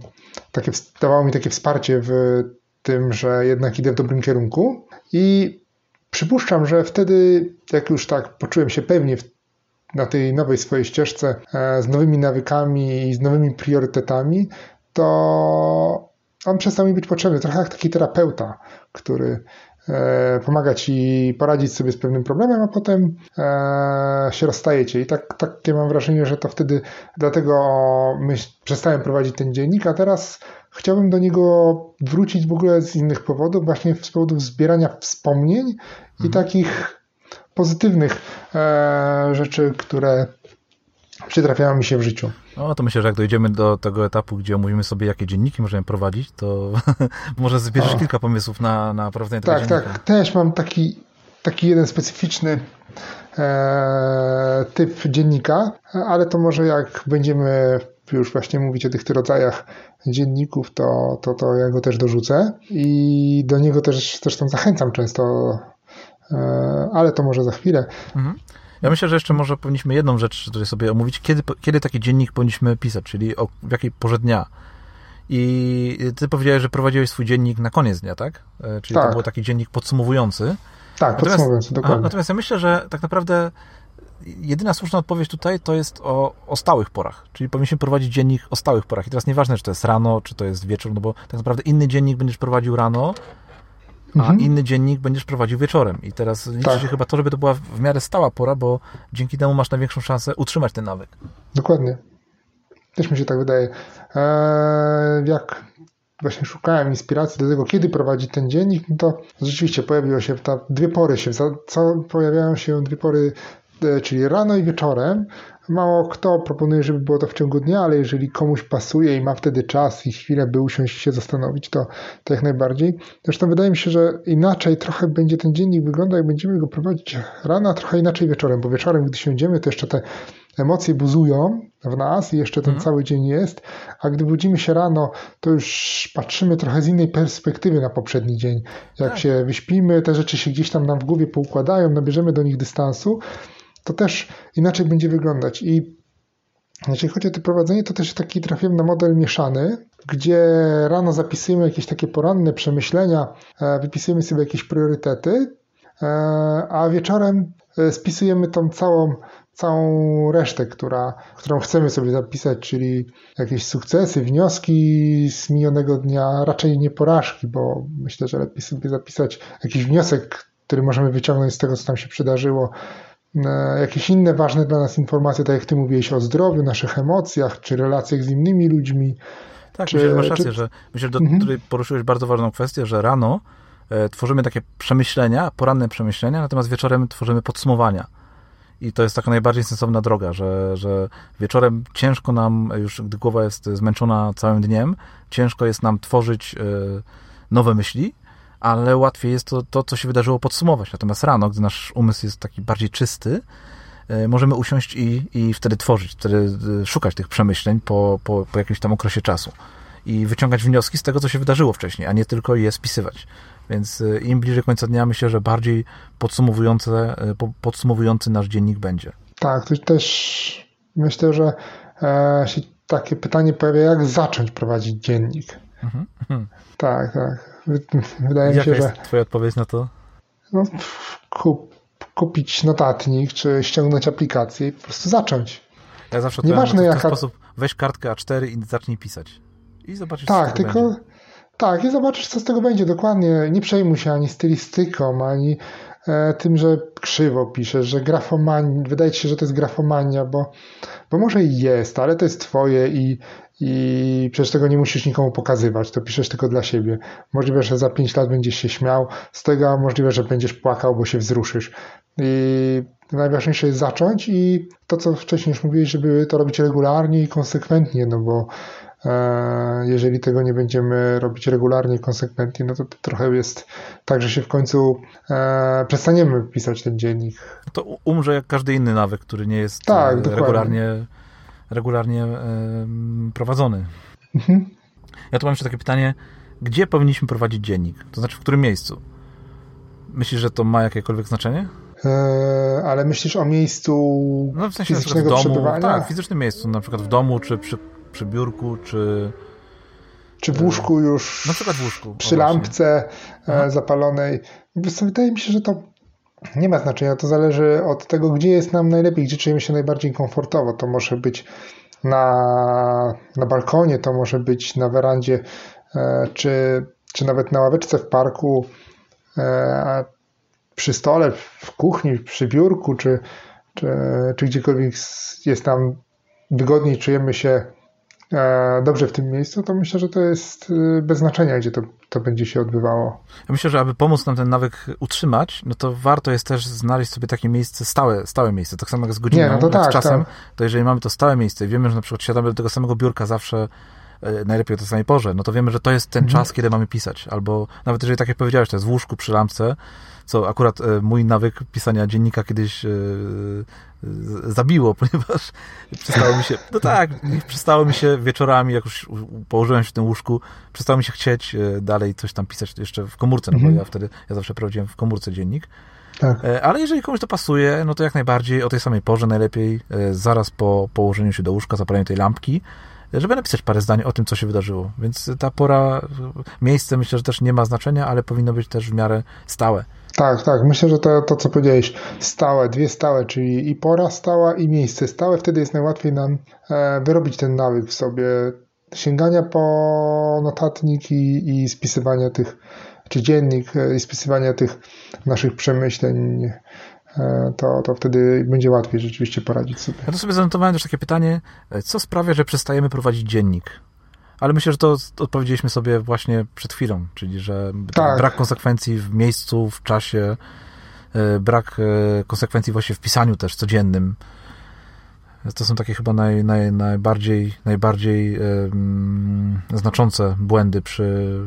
takie, dawało mi takie wsparcie w tym, że jednak idę w dobrym kierunku. I przypuszczam, że wtedy, jak już tak poczułem się pewnie w, na tej nowej swojej ścieżce, e, z nowymi nawykami i z nowymi priorytetami, to on przestał mi być potrzebny, trochę jak taki terapeuta, który e, pomaga ci poradzić sobie z pewnym problemem, a potem e, się rozstajecie. I tak, takie mam wrażenie, że to wtedy dlatego myśl, przestałem prowadzić ten dziennik, a teraz chciałbym do niego wrócić w ogóle z innych powodów, właśnie z powodów zbierania wspomnień mhm. i takich pozytywnych e, rzeczy, które przytrafiają mi się w życiu. No to myślę, że jak dojdziemy do tego etapu, gdzie omówimy sobie, jakie dzienniki możemy prowadzić, to może zbierzesz kilka pomysłów na, na prowadzenie tak, tego. Tak, tak. Też mam taki, taki jeden specyficzny e, typ dziennika, ale to może jak będziemy już właśnie mówić o tych rodzajach dzienników, to, to, to ja go też dorzucę i do niego też zresztą zachęcam często, e, ale to może za chwilę. Mhm. Ja myślę, że jeszcze może powinniśmy jedną rzecz tutaj sobie omówić, kiedy, kiedy taki dziennik powinniśmy pisać, czyli o, w jakiej porze dnia. I ty powiedziałeś, że prowadziłeś swój dziennik na koniec dnia, tak? E, czyli tak. to był taki dziennik podsumowujący. Tak, natomiast, podsumowujący, dokładnie. natomiast ja myślę, że tak naprawdę jedyna słuszna odpowiedź tutaj to jest o, o stałych porach. Czyli powinniśmy prowadzić dziennik o stałych porach. I teraz nieważne, czy to jest rano, czy to jest wieczór, no bo tak naprawdę inny dziennik będziesz prowadził rano, a mhm. inny dziennik będziesz prowadził wieczorem. I teraz liczy tak. się chyba to, żeby to była w miarę stała pora, bo dzięki temu masz największą szansę utrzymać ten nawyk. Dokładnie. Też mi się tak wydaje. Eee, jak właśnie szukałem inspiracji do tego, kiedy prowadzić ten dziennik, no to rzeczywiście pojawiło się ta dwie pory się, co pojawiają się dwie pory, czyli rano i wieczorem, Mało kto proponuje, żeby było to w ciągu dnia, ale jeżeli komuś pasuje i ma wtedy czas i chwilę, by usiąść i się zastanowić, to, to jak najbardziej. Zresztą wydaje mi się, że inaczej trochę będzie ten dziennik wyglądał, jak będziemy go prowadzić rano, a trochę inaczej wieczorem, bo wieczorem, gdy siądziemy, to jeszcze te emocje buzują w nas i jeszcze ten mhm. cały dzień jest, a gdy budzimy się rano, to już patrzymy trochę z innej perspektywy na poprzedni dzień. Jak tak. się wyśpimy, te rzeczy się gdzieś tam nam w głowie poukładają, nabierzemy do nich dystansu, to też inaczej będzie wyglądać. I jeżeli chodzi o to prowadzenie, to też taki trafiłem na model mieszany, gdzie rano zapisujemy jakieś takie poranne przemyślenia, e, wypisujemy sobie jakieś priorytety, e, a wieczorem e, spisujemy tą całą, całą resztę, która, którą chcemy sobie zapisać, czyli jakieś sukcesy, wnioski z minionego dnia, raczej nie porażki, bo myślę, że lepiej sobie zapisać jakiś wniosek, który możemy wyciągnąć z tego, co tam się przydarzyło, jakieś inne ważne dla nas informacje, tak jak ty mówiłeś o zdrowiu, naszych emocjach, czy relacjach z innymi ludźmi. Tak, czy, myślę, że masz rację, czy... że myślę, że mhm. tutaj poruszyłeś bardzo ważną kwestię, że rano e, tworzymy takie przemyślenia, poranne przemyślenia, natomiast wieczorem tworzymy podsumowania. I to jest taka najbardziej sensowna droga, że, że wieczorem ciężko nam, już gdy głowa jest zmęczona całym dniem, ciężko jest nam tworzyć e, nowe myśli, ale łatwiej jest to, to, co się wydarzyło, podsumować. Natomiast rano, gdy nasz umysł jest taki bardziej czysty, e, możemy usiąść i, i wtedy tworzyć, wtedy e, szukać tych przemyśleń po, po, po jakimś tam okresie czasu i wyciągać wnioski z tego, co się wydarzyło wcześniej, a nie tylko je spisywać. Więc e, im bliżej końca dnia, myślę, że bardziej podsumowujące, podsumowujący nasz dziennik będzie. Tak, to też myślę, że się takie pytanie pojawia, jak zacząć prowadzić dziennik. Mhm. mhm. Tak, tak. Wydaje mi się, że. Twoja odpowiedź na to? No, kup, kupić notatnik, czy ściągnąć aplikację i po prostu zacząć. Ja zawsze Nieważne w ten jaka... sposób weź kartkę A4 i zacznij pisać. I zobaczysz, tak, tylko, będzie. Tak, i zobaczysz, co z tego będzie. Dokładnie. Nie przejmuj się ani stylistyką, ani e, tym, że krzywo piszesz, że grafomania, wydaje ci się, że to jest grafomania, bo, bo może i jest, ale to jest twoje i, i przecież tego nie musisz nikomu pokazywać, to piszesz tylko dla siebie. Możliwe, że za 5 lat będziesz się śmiał z tego, a możliwe, że będziesz płakał, bo się wzruszysz. I najważniejsze jest zacząć i to, co wcześniej już mówiłeś, żeby to robić regularnie i konsekwentnie, no bo jeżeli tego nie będziemy robić regularnie i konsekwentnie, no to, to trochę jest tak, że się w końcu e, przestaniemy pisać ten dziennik. To umrze jak każdy inny nawyk, który nie jest tak, e, regularnie, regularnie prowadzony. Mhm. Ja tu mam jeszcze takie pytanie, gdzie powinniśmy prowadzić dziennik? To znaczy w którym miejscu? Myślisz, że to ma jakiekolwiek znaczenie? E, ale myślisz o miejscu no, w sensie fizycznego w domu, przebywania? Tak, w fizycznym miejscu, na przykład w domu, czy przy, przy biurku, czy... Czy w łóżku już... Na przykład w łóżku. Przy lampce Aha. E, zapalonej. Wydaje mi się, że to nie ma znaczenia. To zależy od tego, gdzie jest nam najlepiej, gdzie czujemy się najbardziej komfortowo. To może być na, na balkonie, to może być na werandzie, e, czy, czy nawet na ławeczce w parku przy stole, w kuchni, przy biurku, czy, czy, czy gdziekolwiek jest nam wygodniej, czujemy się e, dobrze w tym miejscu, to myślę, że to jest e, bez znaczenia, gdzie to, to będzie się odbywało. Ja myślę, że aby pomóc nam ten nawyk utrzymać, no to warto jest też znaleźć sobie takie miejsce, stałe, stałe miejsce, tak samo jak z godziną, Nie, no to tak, z czasem, tak. to jeżeli mamy to stałe miejsce i wiemy, że na przykład siadamy do tego samego biurka zawsze e, najlepiej o tej samej porze, no to wiemy, że to jest ten mhm. czas, kiedy mamy pisać. Albo nawet jeżeli, tak jak powiedziałeś, to jest w łóżku przy lampce, co akurat e, mój nawyk pisania dziennika kiedyś e, zabiło, ponieważ przestało mi się, no tak, przestało mi się wieczorami, jak już położyłem się w tym łóżku, przestało mi się chcieć e, dalej coś tam pisać jeszcze w komórce, no bo mhm. ja wtedy, ja zawsze prowadziłem w komórce dziennik. Tak. Ale jeżeli komuś to pasuje, no to jak najbardziej o tej samej porze najlepiej, zaraz po położeniu się do łóżka, zapaleniu tej lampki, żeby napisać parę zdań o tym, co się wydarzyło. Więc ta pora, miejsce myślę, że też nie ma znaczenia, ale powinno być też w miarę stałe. Tak, tak. Myślę, że to, to co powiedziałeś, stałe, dwie stałe, czyli i pora stała, i miejsce stałe, wtedy jest najłatwiej nam e, wyrobić ten nawyk w sobie sięgania po notatnik i, i spisywania tych, czy dziennik e, i spisywania tych naszych przemyśleń, to, to wtedy będzie łatwiej rzeczywiście poradzić sobie. Ja to sobie zanotowałem też takie pytanie, co sprawia, że przestajemy prowadzić dziennik? Ale myślę, że to odpowiedzieliśmy sobie właśnie przed chwilą, czyli że tak. brak konsekwencji w miejscu, w czasie, e, brak e, konsekwencji właśnie w pisaniu też codziennym. To są takie chyba naj, naj, najbardziej, najbardziej um, znaczące błędy przy,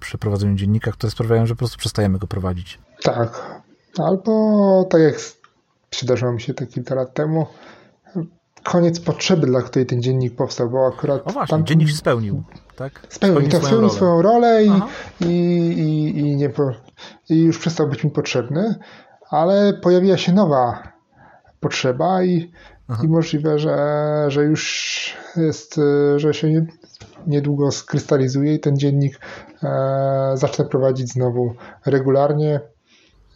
przy prowadzeniu dziennika, które sprawiają, że po prostu przestajemy go prowadzić. Tak. Albo tak jak przydarzyło mi się te kilka lat temu, koniec potrzeby, dla której ten dziennik powstał, bo akurat... O właśnie, tam, dziennik się spełnił, tak? Spełnił, spełnił, tak, spełnił swoją rolę i, i, i, i, nie po, i już przestał być mi potrzebny, ale pojawiła się nowa potrzeba i, i możliwe, że, że już jest, że się niedługo skrystalizuje i ten dziennik e, zacznę prowadzić znowu regularnie,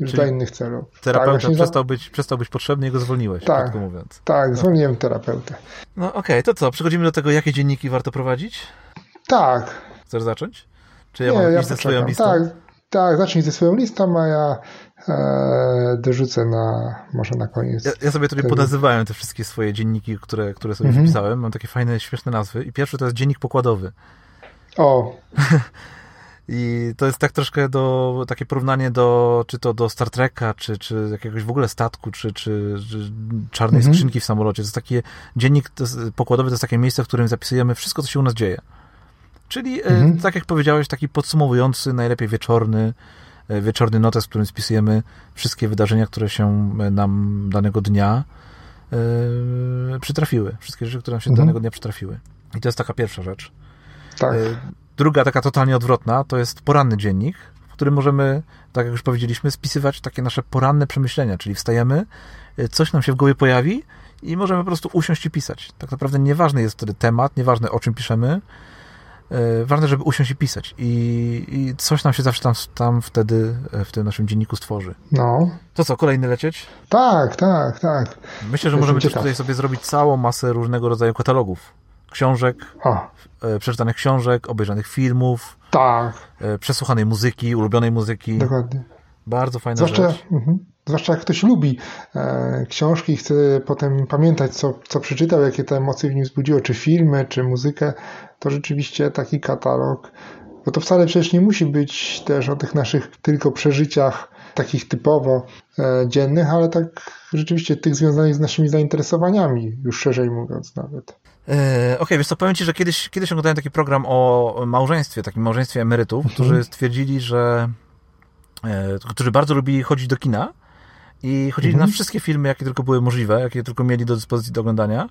już Czyli dla innych celów. Terapeuta tak, przestał, być, przestał być potrzebny i go zwolniłeś, tak, krótko mówiąc. Tak, no. zwolniłem terapeutę. No okej, okay, to co? Przechodzimy do tego, jakie dzienniki warto prowadzić? Tak. Chcesz zacząć? Czy ja Nie, mam ja ze swoją listą? Tak, tak, zacznij ze swoją listą, a ja e, dorzucę na, może na koniec. Ja, ja sobie tutaj podazywałem te wszystkie swoje dzienniki, które, które sobie mhm. wpisałem. Mam takie fajne, śmieszne nazwy. I pierwszy to jest dziennik pokładowy. O. I to jest tak troszkę do, takie porównanie do, czy to do Star Treka, czy, czy jakiegoś w ogóle statku, czy, czy, czy czarnej mhm. skrzynki w samolocie. To jest taki dziennik to jest, pokładowy, to jest takie miejsce, w którym zapisujemy wszystko, co się u nas dzieje. Czyli, e, mhm. tak jak powiedziałeś, taki podsumowujący, najlepiej wieczorny, e, wieczorny notes, w którym spisujemy wszystkie wydarzenia, które się e, nam danego dnia yy, przytrafiły. Wszystkie rzeczy, które nam się mhm. danego dnia przytrafiły. I to jest taka pierwsza rzecz. Tak. Druga, taka totalnie odwrotna, to jest poranny dziennik, w którym możemy, tak jak już powiedzieliśmy, spisywać takie nasze poranne przemyślenia, czyli wstajemy, coś nam się w głowie pojawi i możemy po prostu usiąść i pisać. Tak naprawdę nieważny jest wtedy temat, nieważne o czym piszemy, E, ważne, żeby usiąść i pisać. I, I, coś nam się zawsze tam, tam wtedy e, w tym naszym dzienniku stworzy. No. To co, kolejny lecieć? Tak, tak, tak. Myślę, że możemy też tutaj sobie zrobić całą masę różnego rodzaju katalogów. Książek. E, przeczytanych książek, obejrzanych filmów. Tak. Przesłuchanej muzyki, ulubionej muzyki. Dokładnie. Bardzo fajna Zwłaszcza, rzecz. Mhm. Zwłaszcza jak ktoś lubi e, książki i chce potem pamiętać, co, co przeczytał, jakie te emocje w nim wzbudziło, czy filmy, czy muzykę, to rzeczywiście taki katalog, bo to wcale przecież nie musi być też o tych naszych tylko przeżyciach takich typowo e, dziennych, ale tak rzeczywiście tych związanych z naszymi zainteresowaniami, już szerzej mówiąc nawet. E, Okej, okay, wiesz co, powiem Ci, że kiedyś, kiedyś oglądałem taki program o małżeństwie, takim małżeństwie emerytów, mhm. którzy stwierdzili, że e, którzy bardzo lubili chodzić do kina i chodzili mhm. na wszystkie filmy, jakie tylko były możliwe, jakie tylko mieli do dyspozycji do oglądania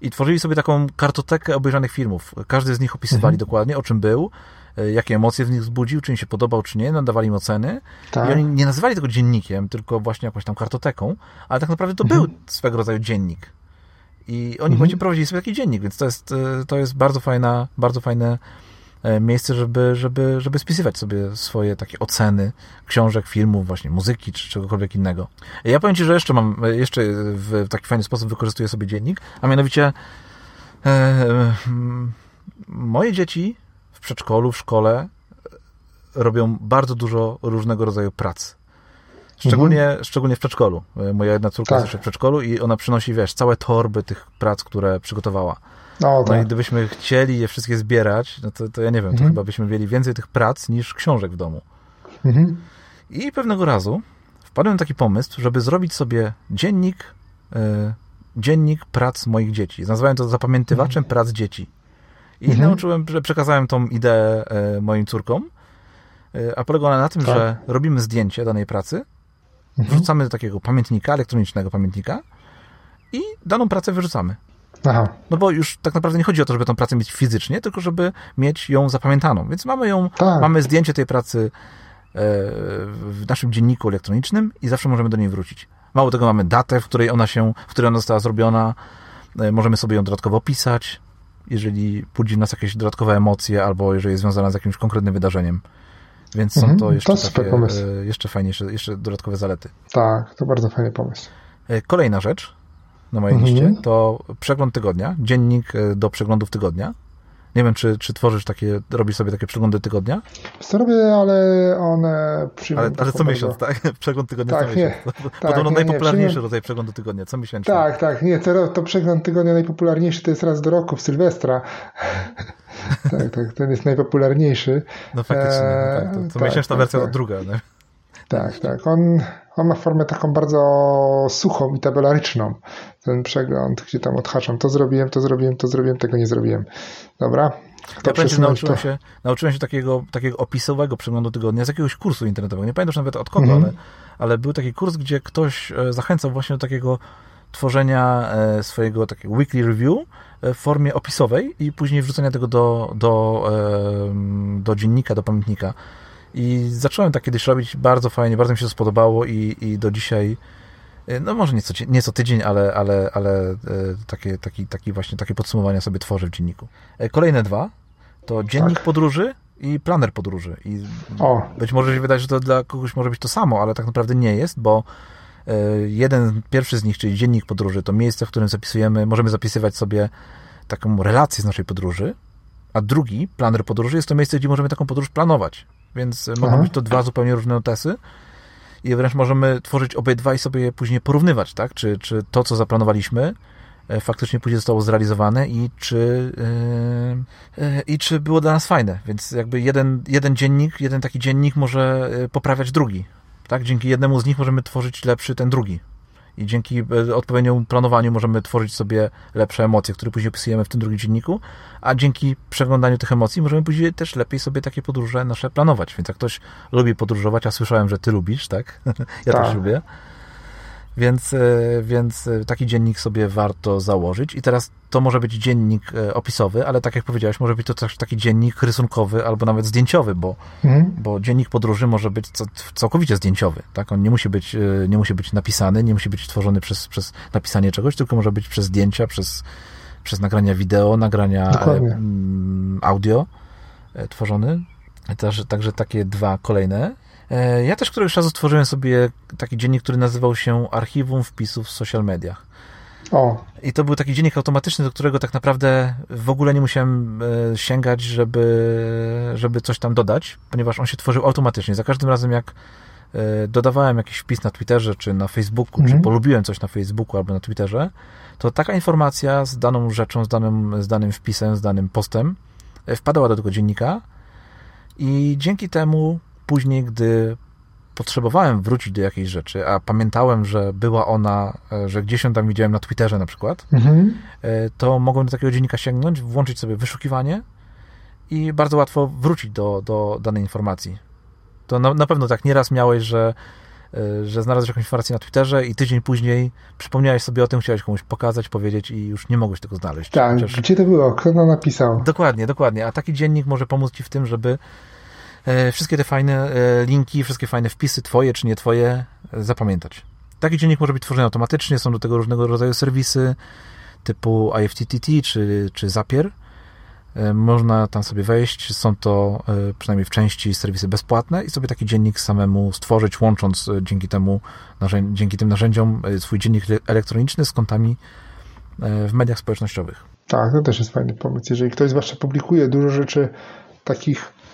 i tworzyli sobie taką kartotekę obejrzanych filmów. Każdy z nich opisywali mhm. dokładnie, o czym był, e, jakie emocje w nich wzbudził, czy im się podobał, czy nie, nadawali im oceny. Tak. I oni nie nazywali tego dziennikiem, tylko właśnie jakąś tam kartoteką, ale tak naprawdę to mhm. był swego rodzaju dziennik. I oni mhm. właśnie prowadzili sobie taki dziennik, więc to jest, e, to jest bardzo fajna, bardzo fajne E, miejsce, żeby, żeby, żeby spisywać sobie swoje takie oceny książek, filmów, właśnie muzyki czy czegokolwiek innego. Ja powiem Ci, że jeszcze mam, jeszcze w taki fajny sposób wykorzystuję sobie dziennik, a mianowicie e, moje dzieci w przedszkolu, w szkole robią bardzo dużo różnego rodzaju prac. Szczególnie, mhm. szczególnie w przedszkolu. E, moja jedna córka tak. jest w przedszkolu i ona przynosi, wiesz, całe torby tych prac, które przygotowała. No, tak. no i tak. gdybyśmy chcieli je wszystkie zbierać, no to, to ja nie wiem, to mhm. chyba byśmy mieli więcej tych prac niż książek w domu. Mhm. I pewnego razu wpadłem na taki pomysł, żeby zrobić sobie dziennik, e, dziennik prac moich dzieci. Nazwałem to zapamiętywaczem mhm. prac dzieci. I mhm. nauczyłem, że przekazałem tą ideę e, moim córkom, a polega ona na tym, tak. że robimy zdjęcie danej pracy, mhm. wrzucamy do takiego pamiętnika, elektronicznego pamiętnika i daną pracę wyrzucamy. Aha. No bo już tak naprawdę nie chodzi o to, żeby tę pracę mieć fizycznie, tylko żeby mieć ją zapamiętaną. Więc mamy ją, tak. mamy zdjęcie tej pracy e, w naszym dzienniku elektronicznym i zawsze możemy do niej wrócić. Mało tego, mamy datę, w której ona się, w której ona została zrobiona. E, możemy sobie ją dodatkowo opisać, jeżeli budzi nas jakieś dodatkowe emocje, albo jeżeli jest związana z jakimś konkretnym wydarzeniem. Więc są mhm, to jeszcze, to takie, e, jeszcze fajniejsze, jeszcze dodatkowe zalety. Tak, to bardzo fajny pomysł. Kolejna rzecz, na mojej mhm. liście, to przegląd tygodnia, dziennik e, do przeglądów tygodnia. Nie wiem, czy, czy tworzysz takie, robisz sobie takie przeglądy tygodnia? Co robię, ale one. Ale, ale co miesiąc, tak? Przegląd tygodnia tak, co miesiąc. Nie, tak, Podobno nie, najpopularniejszy nie, rodzaj przeglądu tygodnia, co miesięcznie. Tak, tak, nie, to, to przegląd tygodnia najpopularniejszy to jest raz do roku, w Sylwestra. tak, tak, ten jest najpopularniejszy. No faktycznie, no tak, to, to tak, miesięczna tak, wersja tak. druga. Nie? Tak, tak. On, on ma formę taką bardzo suchą i tabelaryczną. Ten przegląd, gdzie tam odhaczam, to zrobiłem, to zrobiłem, to zrobiłem, tego nie zrobiłem. Dobra. Ja pamiętam, nauczyłem, się, nauczyłem się takiego, takiego opisowego przeglądu tygodnia z jakiegoś kursu internetowego. Nie pamiętam nawet od kogo, mhm. ale, ale był taki kurs, gdzie ktoś e, zachęcał właśnie do takiego tworzenia e, swojego takiego weekly review e, w formie opisowej i później wrzucenia tego do, do, do dziennika, do pamiętnika. I zacząłem tak kiedyś robić, bardzo fajnie, bardzo mi się to spodobało i, i do dzisiaj, e, no może nie co, nie co tydzień, ale, ale, ale e, takie, taki, taki właśnie takie podsumowania sobie tworzę w dzienniku. E, kolejne dwa to dziennik tak. podróży i planer podróży. I o. być może się wydać, że to dla kogoś może być to samo, ale tak naprawdę nie jest, bo jeden, pierwszy z nich, czyli dziennik podróży, to miejsce, w którym zapisujemy, możemy zapisywać sobie taką relację z naszej podróży, a drugi, planer podróży, jest to miejsce, gdzie możemy taką podróż planować więc Aha. mogą być to dwa zupełnie różne notesy i wręcz możemy tworzyć obydwa i sobie je później porównywać, tak? Czy, czy to, co zaplanowaliśmy, e, faktycznie później zostało zrealizowane i czy, yy, yy, i czy było dla nas fajne. Więc jakby jeden, jeden dziennik, jeden taki dziennik może poprawiać drugi. Tak? Dzięki jednemu z nich możemy tworzyć lepszy ten drugi i dzięki e, odpowiedniemu planowaniu możemy tworzyć sobie lepsze emocje, które później opisujemy w tym drugim dzienniku, a dzięki przeglądaniu tych emocji możemy później też lepiej sobie takie podróże nasze planować. Więc jak ktoś lubi podróżować, a słyszałem, że ty lubisz, tak? ja tak. też lubię. Więc, e, więc e, taki dziennik sobie warto założyć. I teraz to może być dziennik e, opisowy, ale tak jak powiedziałeś, może być to też taki dziennik rysunkowy albo nawet zdjęciowy, bo, mhm. bo dziennik podróży może być całkowicie zdjęciowy. Tak? On nie musi być, nie musi być napisany, nie musi być tworzony przez, przez napisanie czegoś, tylko może być przez zdjęcia, przez, przez nagrania wideo, nagrania Dokładnie. audio tworzony. Także, także takie dwa kolejne. E, ja też któregoś czasu stworzyłem sobie taki dziennik, który nazywał się Archiwum Wpisów w Social Mediach. O. I to był taki dziennik automatyczny, do którego tak naprawdę w ogóle nie musiałem e, sięgać, żeby, żeby coś tam dodać, ponieważ on się tworzył automatycznie. Za każdym razem, jak e, dodawałem jakiś wpis na Twitterze, czy na Facebooku, mhm. czy polubiłem coś na Facebooku albo na Twitterze, to taka informacja z daną rzeczą, z danym, z danym wpisem, z danym postem wpadała do tego dziennika i dzięki temu później, gdy potrzebowałem wrócić do jakiejś rzeczy, a pamiętałem, że była ona, e, że gdzieś ją tam widziałem na Twitterze na przykład, mhm. E, to mogłem do takiego dziennika sięgnąć, włączyć sobie wyszukiwanie i bardzo łatwo wrócić do, do danej informacji. To na, na pewno tak nieraz miałeś, że, e, że znalazłeś jakąś informację na Twitterze i tydzień później przypomniałeś sobie o tym, chciałeś komuś pokazać, powiedzieć i już nie mogłeś tego znaleźć. Tak, Chociaż... gdzie to było? Kto to napisał? Dokładnie, dokładnie. A taki dziennik może pomóc Ci w tym, żeby wszystkie te fajne e, linki, wszystkie fajne wpisy, twoje czy nie twoje, e, zapamiętać. Taki dziennik może być tworzony automatycznie, są do tego różnego rodzaju serwisy typu IFTTT czy, czy Zapier. Można tam sobie wejść, są to przynajmniej w części serwisy bezpłatne i sobie taki dziennik samemu stworzyć, łącząc dzięki temu dzięki tym narzędziom swój dziennik elektroniczny z kontami w mediach społecznościowych. Tak, to też jest fajny pomysł. Jeżeli ktoś zwłaszcza publikuje dużo rzeczy takich e,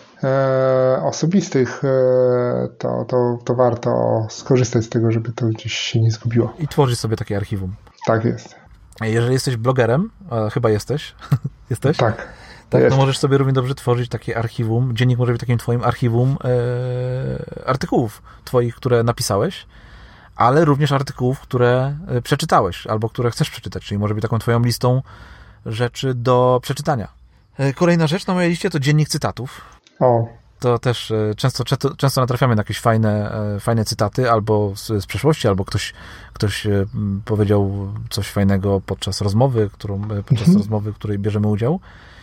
osobistych, e, to, to, to warto skorzystać z tego, żeby to gdzieś się nie zgubiło. I tworzyć sobie takie archiwum. Tak jest. Jeżeli jesteś blogerem, chyba jesteś, jesteś? Tak. Tak, to możesz sobie równie dobrze tworzyć takie archiwum. Dziennik może być takim twoim archiwum e, artykułów twoich, które napisałeś, ale również artykułów, które e, przeczytałeś albo które chcesz przeczytać, czyli może być taką twoją listą rzeczy do przeczytania. E, kolejna rzecz na mojej liście to dziennik cytatów. O. To też e, często, często, często natrafiamy na jakieś fajne, e, fajne cytaty albo z, z przeszłości, albo ktoś, ktoś e, powiedział coś fajnego podczas rozmowy, którą, podczas mhm. rozmowy, w której bierzemy udział.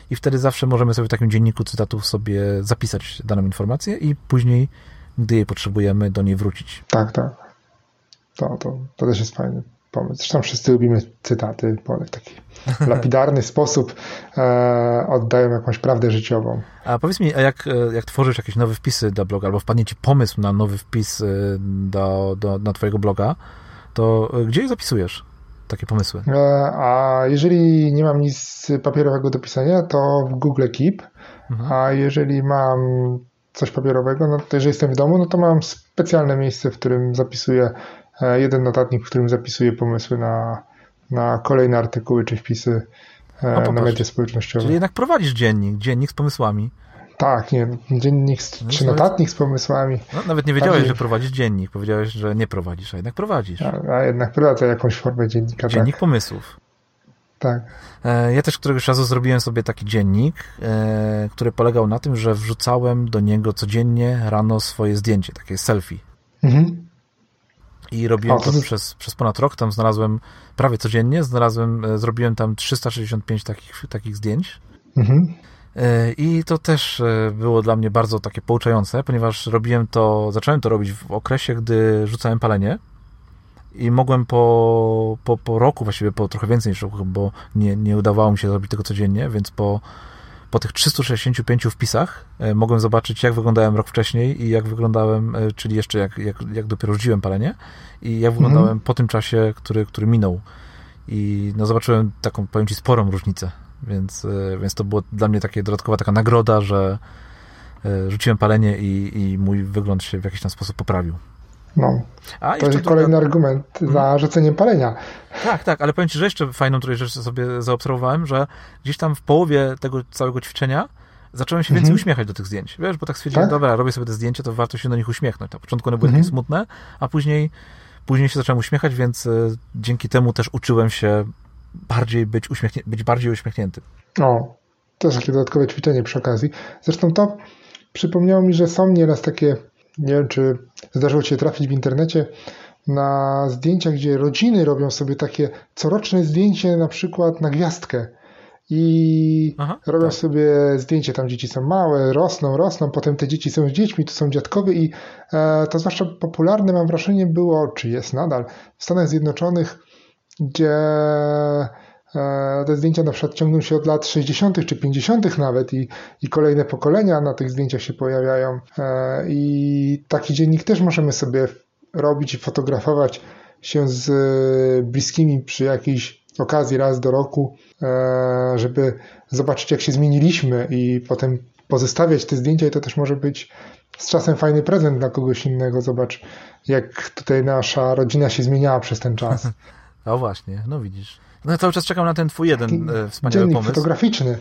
I wtedy zawsze możemy sobie w takim dzienniku cytatów sobie zapisać daną informację i później, gdy jej potrzebujemy, do niej wrócić. Tak, tak. To, to, to też jest fajny pomysł. Zresztą wszyscy lubimy cytaty, bo w taki lapidarny sposób e, oddają jakąś prawdę życiową. A powiedz mi, a jak, e, jak tworzysz jakieś nowe wpisy do bloga, albo wpadnie ci pomysł na nowy wpis e, do, do, na twojego bloga, to e, gdzie je zapisujesz? Takie pomysły. A jeżeli nie mam nic papierowego do pisania, to w Google Keep. Mhm. A jeżeli mam coś papierowego, no to jeżeli jestem w domu, no to mam specjalne miejsce, w którym zapisuję jeden notatnik, w którym zapisuję pomysły na, na kolejne artykuły czy wpisy e, no, na media społecznościowe. Czyli jednak prowadzisz dziennik, dziennik z pomysłami. Tak, nie, dziennik no, czy notatnik z pomysłami. No, nawet nie wiedziałeś, że prowadzisz dziennik. Powiedziałeś, że nie prowadzisz, a jednak prowadzisz. A, a jednak prowadzę jakąś formę dziennika. Dziennik tak. pomysłów. Tak. E, ja też któregoś razu zrobiłem sobie taki dziennik, który polegał na tym, że wrzucałem do niego codziennie rano swoje zdjęcie, takie selfie. Mhm. I robiłem o, to, to przez, przez ponad rok. Tam znalazłem prawie codziennie, znalazłem, e, zrobiłem tam 365 takich, takich zdjęć. Mhm. E, I to też e, było dla mnie bardzo takie pouczające, ponieważ robiłem to, zacząłem to robić w okresie, gdy rzucałem palenie i mogłem po, po, po roku, właściwie po trochę więcej niż roku, bo nie, nie udawało mi się zrobić tego codziennie, więc po po tych 365 wpisach e, mogłem zobaczyć, jak wyglądałem rok wcześniej i jak wyglądałem, e, czyli jeszcze jak, jak, jak dopiero rzuciłem palenie i jak wyglądałem mhm. po tym czasie, który, który minął. I no, zobaczyłem taką, powiem Ci, sporą różnicę, więc, e, więc to było dla mnie takie dodatkowa taka nagroda, że rzuciłem palenie i, i mój wygląd się w jakiś tam sposób poprawił. No. A, to jest kolejny argument hmm. za rzuceniem palenia. Tak, tak, ale powiem Ci, że jeszcze fajną rzecz sobie zaobserwowałem, że gdzieś tam w połowie tego całego ćwiczenia zacząłem się więcej mhm. uśmiechać do tych zdjęć. Wiesz, bo tak stwierdziłem, tak? dobra, robię sobie te zdjęcia, to warto się do nich uśmiechnąć. Na początku one były mhm. takie smutne, a później, później się zacząłem uśmiechać, więc y, dzięki temu też uczyłem się bardziej być, uśmiechnię, być bardziej uśmiechnięty. O, też takie dodatkowe ćwiczenie przy okazji. Zresztą to przypomniało mi, że są nieraz takie nie wiem, czy zdarzyło Ci się trafić w internecie na zdjęcia, gdzie rodziny robią sobie takie coroczne zdjęcie na przykład na gwiazdkę i Aha, robią tak. sobie zdjęcie, tam dzieci są małe, rosną, rosną, potem te dzieci są z dziećmi, to są dziadkowie i e, to zwłaszcza popularne mam wrażenie było, czy jest nadal w Stanach Zjednoczonych, gdzie te zdjęcia na przykład ciągną się od lat 60. czy 50. nawet i, i kolejne pokolenia na tych zdjęciach się pojawiają e, i taki dziennik też możemy sobie robić i fotografować się z bliskimi przy jakiejś okazji raz do roku, e, żeby zobaczyć, jak się zmieniliśmy i potem pozestawiać te zdjęcia i to też może być z czasem fajny prezent dla kogoś innego. Zobacz, jak tutaj nasza rodzina się zmieniała przez ten czas. O właśnie, no widzisz. No cały czas czekam na ten twój jeden e, wspaniały dziennik pomysł. fotograficzny.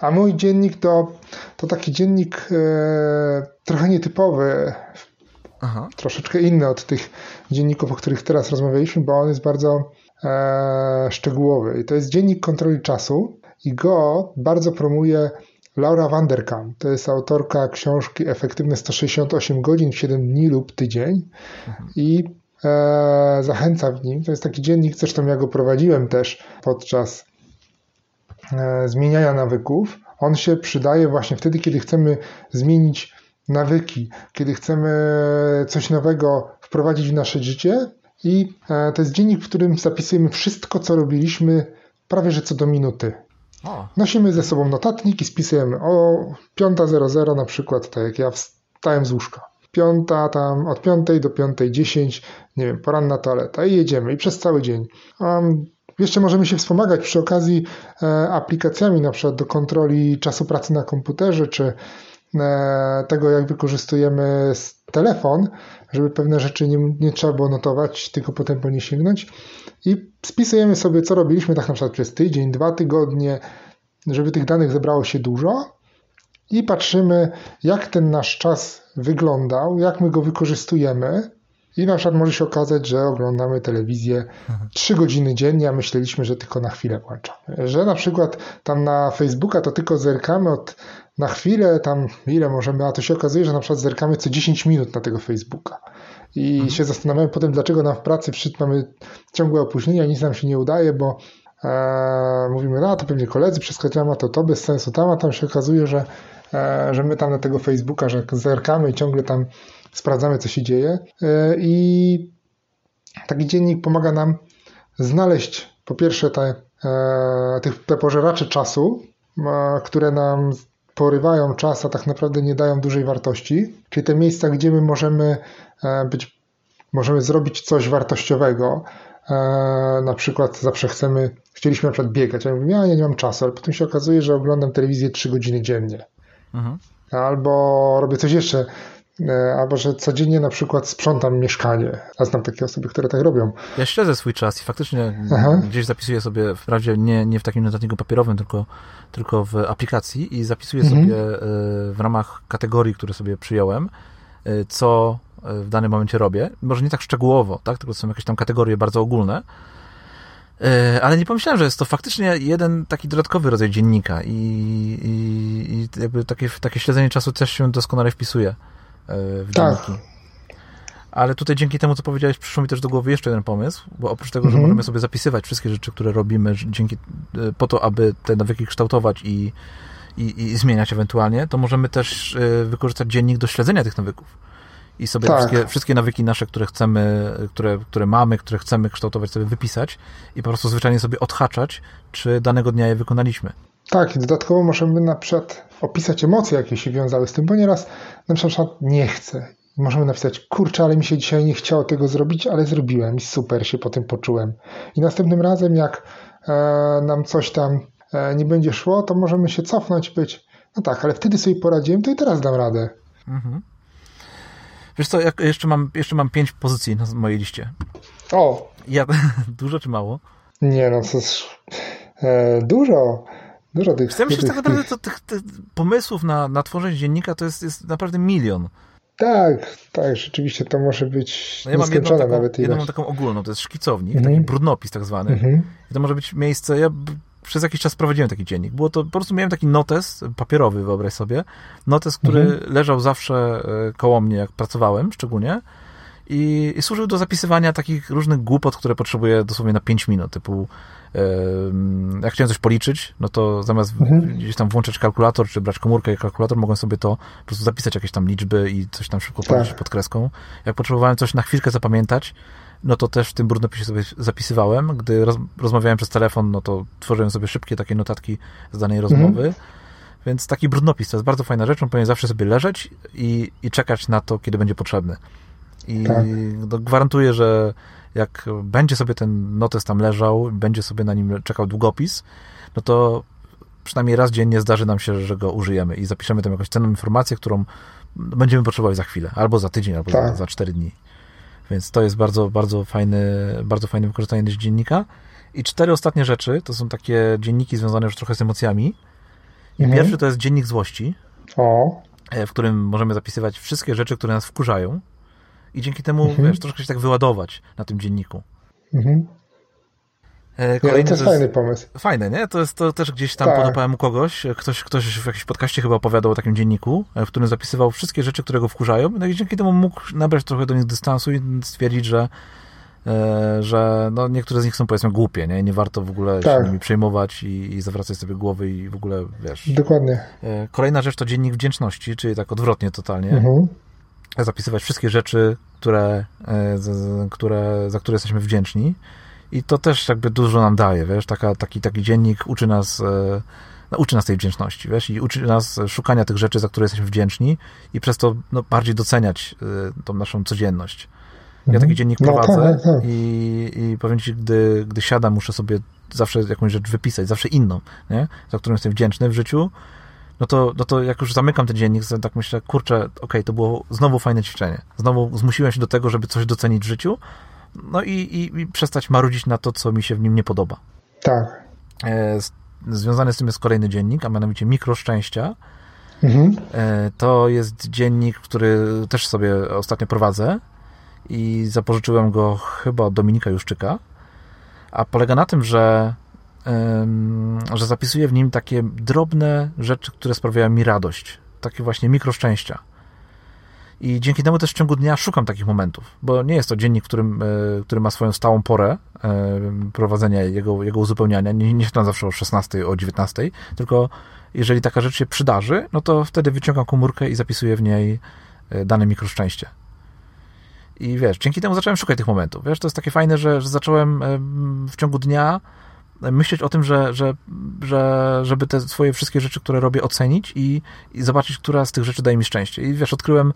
A mój dziennik to, to taki dziennik e, trochę nietypowy, Aha. troszeczkę inny od tych dzienników, o których teraz rozmawialiśmy, bo on jest bardzo e, szczegółowy. I to jest dziennik kontroli czasu i go bardzo promuje Laura Vanderkam. To jest autorka książki Efektywne 168 godzin w 7 dni lub tydzień mhm. i zachęca w nim. To jest taki dziennik, zresztą ja go prowadziłem też podczas e, zmieniania nawyków. On się przydaje właśnie wtedy, kiedy chcemy zmienić nawyki, kiedy chcemy coś nowego wprowadzić w nasze życie, i e, to jest dziennik, w którym zapisujemy wszystko, co robiliśmy prawie że co do minuty. O. Nosimy ze sobą notatnik i spisujemy o 5.00 na przykład, tak jak ja wstałem z łóżka. Piąta tam, od 5 do 5.10, nie wiem, poranna toaleta i jedziemy i przez cały dzień. Um, jeszcze możemy się wspomagać przy okazji e, aplikacjami na przykład do kontroli czasu pracy na komputerze, czy e, tego jak wykorzystujemy telefon, żeby pewne rzeczy nie, nie trzeba było notować, tylko potem po nie sięgnąć. I spisujemy sobie, co robiliśmy tak na przykład przez tydzień, dwa tygodnie, żeby tych danych zebrało się dużo i patrzymy, jak ten nasz czas wyglądał, jak my go wykorzystujemy. I na przykład może się okazać, że oglądamy telewizję 3 mhm. godziny dziennie, a myśleliśmy, że tylko na chwilę włączamy. Że na przykład tam na Facebooka to tylko zerkamy od na chwilę, tam ile możemy, a to się okazuje, że na przykład zerkamy co 10 minut na tego Facebooka. I mhm. się zastanawiamy potem, dlaczego nam w pracy mamy ciągłe opóźnienia, nic nam się nie udaje, bo e, mówimy, no to pewnie koledzy przeskakują, a to to bez sensu tam, a tam się okazuje, że, że my tam na tego Facebooka, że zerkamy i ciągle tam sprawdzamy, co się dzieje. E, I taki dziennik pomaga nam znaleźć po pierwsze te, e, te pożeracze czasu, e, które nam porywają czas, a tak naprawdę nie dają dużej wartości, czyli te miejsca, gdzie my możemy e, być, możemy zrobić coś wartościowego, e, na przykład zawsze chcemy, chcieliśmy na przykład biegać, a ja mówię, ja nie mam czasu, ale potem się okazuje, że oglądam telewizję 3 godziny dziennie. Mhm. Albo robię coś jeszcze, e, albo że codziennie na przykład sprzątam mieszkanie. A znam takie osoby, które tak robią. Ja śledzę swój czas i faktycznie Aha. gdzieś zapisuję sobie, wprawdzie nie, nie w takim notatniku papierowym, tylko tylko w aplikacji i zapisuję mhm. sobie e, w ramach kategorii, które sobie przyjąłem, e, co w danym momencie robię. Może nie tak szczegółowo, tak? tylko są jakieś tam kategorie bardzo ogólne, ale nie pomyślałem, że jest to faktycznie jeden taki dodatkowy rodzaj dziennika i, i, i jakby takie, takie śledzenie czasu też się doskonale wpisuje w tak. dzienniki. Ale tutaj dzięki temu, co powiedziałeś, przyszło mi też do głowy jeszcze jeden pomysł, bo oprócz tego, że mhm. możemy sobie zapisywać wszystkie rzeczy, które robimy dzięki, e, po to, aby te nawyki kształtować i, i, i zmieniać ewentualnie, to możemy też e, wykorzystać dziennik do śledzenia tych nawyków. I sobie tak. wszystkie, wszystkie nawyki nasze, które chcemy, które, które mamy, które chcemy kształtować, sobie wypisać i po prostu zwyczajnie sobie odhaczać, czy danego dnia je wykonaliśmy. Tak, i dodatkowo możemy na przykład opisać emocje, jakie się wiązały z tym, bo nieraz na przykład nie chcę możemy napisać, kurczę, ale mi się dzisiaj nie chciało tego zrobić, ale zrobiłem i super się po tym poczułem. I następnym razem, jak e, nam coś tam e, nie będzie szło, to możemy się cofnąć być, no tak, ale wtedy sobie poradziłem, to i teraz dam radę. Mhm. Wiesz co, jak jeszcze, mam, jeszcze mam pięć pozycji na mojej liście. O! Ja, dużo czy mało? Nie, no to jest e, dużo. Dużo tych, Chcę że tak naprawdę to, tych, tych pomysłów na, na tworzenie dziennika to jest, jest naprawdę milion. Tak, tak, rzeczywiście to może być no ja mam jedną taką, nawet jedną mam taką ogólną, to jest szkicownik, taki brudnopis tak zwany. Mhm. I to może być miejsce, ja przez jakiś czas prowadziłem taki dziennik. Było to, po prostu miałem taki notes papierowy, wyobraź sobie. Notes, który mhm. leżał zawsze e, koło mnie, jak pracowałem szczególnie. i, i służył do zapisywania takich różnych głupot, które potrzebuję dosłownie na 5 minut, typu jak chciałem coś policzyć, no to zamiast mhm. gdzieś tam włączać kalkulator, czy brać komórkę i kalkulator, mogłem sobie to po prostu zapisać jakieś tam liczby i coś tam szybko policzyć tak. pod kreską. Jak potrzebowałem coś na chwilkę zapamiętać, no to też w tym brudnopisie sobie zapisywałem. Gdy roz, rozmawiałem przez telefon, no to tworzyłem sobie szybkie takie notatki z danej rozmowy. Mhm. Więc taki brudnopis to jest bardzo fajna rzecz, on powinien zawsze sobie leżeć i, i czekać na to, kiedy będzie potrzebny. I tak. no, gwarantuję, że jak będzie sobie ten notes tam leżał, będzie sobie na nim czekał długopis, no to przynajmniej raz dziennie zdarzy nam się, że go użyjemy i zapiszemy tam jakąś cenną informację, którą będziemy potrzebować za chwilę, albo za tydzień, albo tak. za, za 4 dni. Więc to jest bardzo, bardzo fajny, bardzo fajne wykorzystanie dziennika. I cztery ostatnie rzeczy to są takie dzienniki związane już trochę z emocjami. I mhm. pierwszy to jest dziennik złości, o. E, w którym możemy zapisywać wszystkie rzeczy, które nas wkurzają i dzięki temu, mhm. wiesz, troszkę się tak wyładować na tym dzienniku. Mhm. E, kolejny, to jest fajny pomysł. Fajne, nie? To jest to też gdzieś tam tak. podopałem u kogoś. Ktoś, ktoś w jakimś podcaście chyba opowiadał o takim dzienniku, e, w którym zapisywał wszystkie rzeczy, które go wkurzają. No i dzięki temu mógł nabrać trochę do nich dystansu i stwierdzić, że e, że no, niektóre z nich są powiedzmy głupie, nie? Nie warto w ogóle tak. się nimi przejmować i, i zawracać sobie głowy i w ogóle, wiesz... Dokładnie. Kolejna rzecz to dziennik wdzięczności, czyli tak odwrotnie totalnie. Mhm zapisywać wszystkie rzeczy, które, które, za które jesteśmy wdzięczni. I to też jakby dużo nam daje, wiesz, Taka, taki, taki dziennik uczy nas, e, no, uczy nas tej wdzięczności, wiesz, i uczy nas szukania tych rzeczy, za które jesteśmy wdzięczni i przez to no, bardziej doceniać e, tą naszą codzienność. Ja taki mhm. dziennik no, prowadzę tak, tak, tak. I, i powiem Ci, gdy, gdy siadam, muszę sobie zawsze jakąś rzecz wypisać, zawsze inną, nie? za którą jestem wdzięczny w życiu, no to, no to jak już zamykam ten dziennik, to tak myślę, kurczę, okej, okay, to było znowu fajne ćwiczenie. Znowu zmusiłem się do tego, żeby coś docenić w życiu, no i, i, i przestać marudzić na to, co mi się w nim nie podoba. Tak. E, związany z tym jest kolejny dziennik, a mianowicie mikroszczęścia. Mhm. E, to jest dziennik, który też sobie ostatnio prowadzę i zapożyczyłem go chyba od Dominika Juszczyka, a polega na tym, że że zapisuję w nim takie drobne rzeczy, które sprawiają mi radość. Takie właśnie mikroszczęścia. I dzięki temu też w ciągu dnia szukam takich momentów, bo nie jest to dziennik, którym, e, który ma swoją stałą porę prowadzenia jego, jego uzupełniania. Nie, nie tam zawsze o 16, o 19, tylko jeżeli taka rzecz się przydarzy, no to wtedy wyciągam komórkę i zapisuję w niej e, dane mikroszczęście. I wiesz, dzięki temu zacząłem szukać tych momentów. Wiesz, to jest takie fajne, że, że zacząłem w ciągu dnia myśleć o tym, że, że, że żeby te swoje wszystkie rzeczy, które robię, ocenić i, i zobaczyć, która z tych rzeczy daje mi szczęście. I wiesz, odkryłem,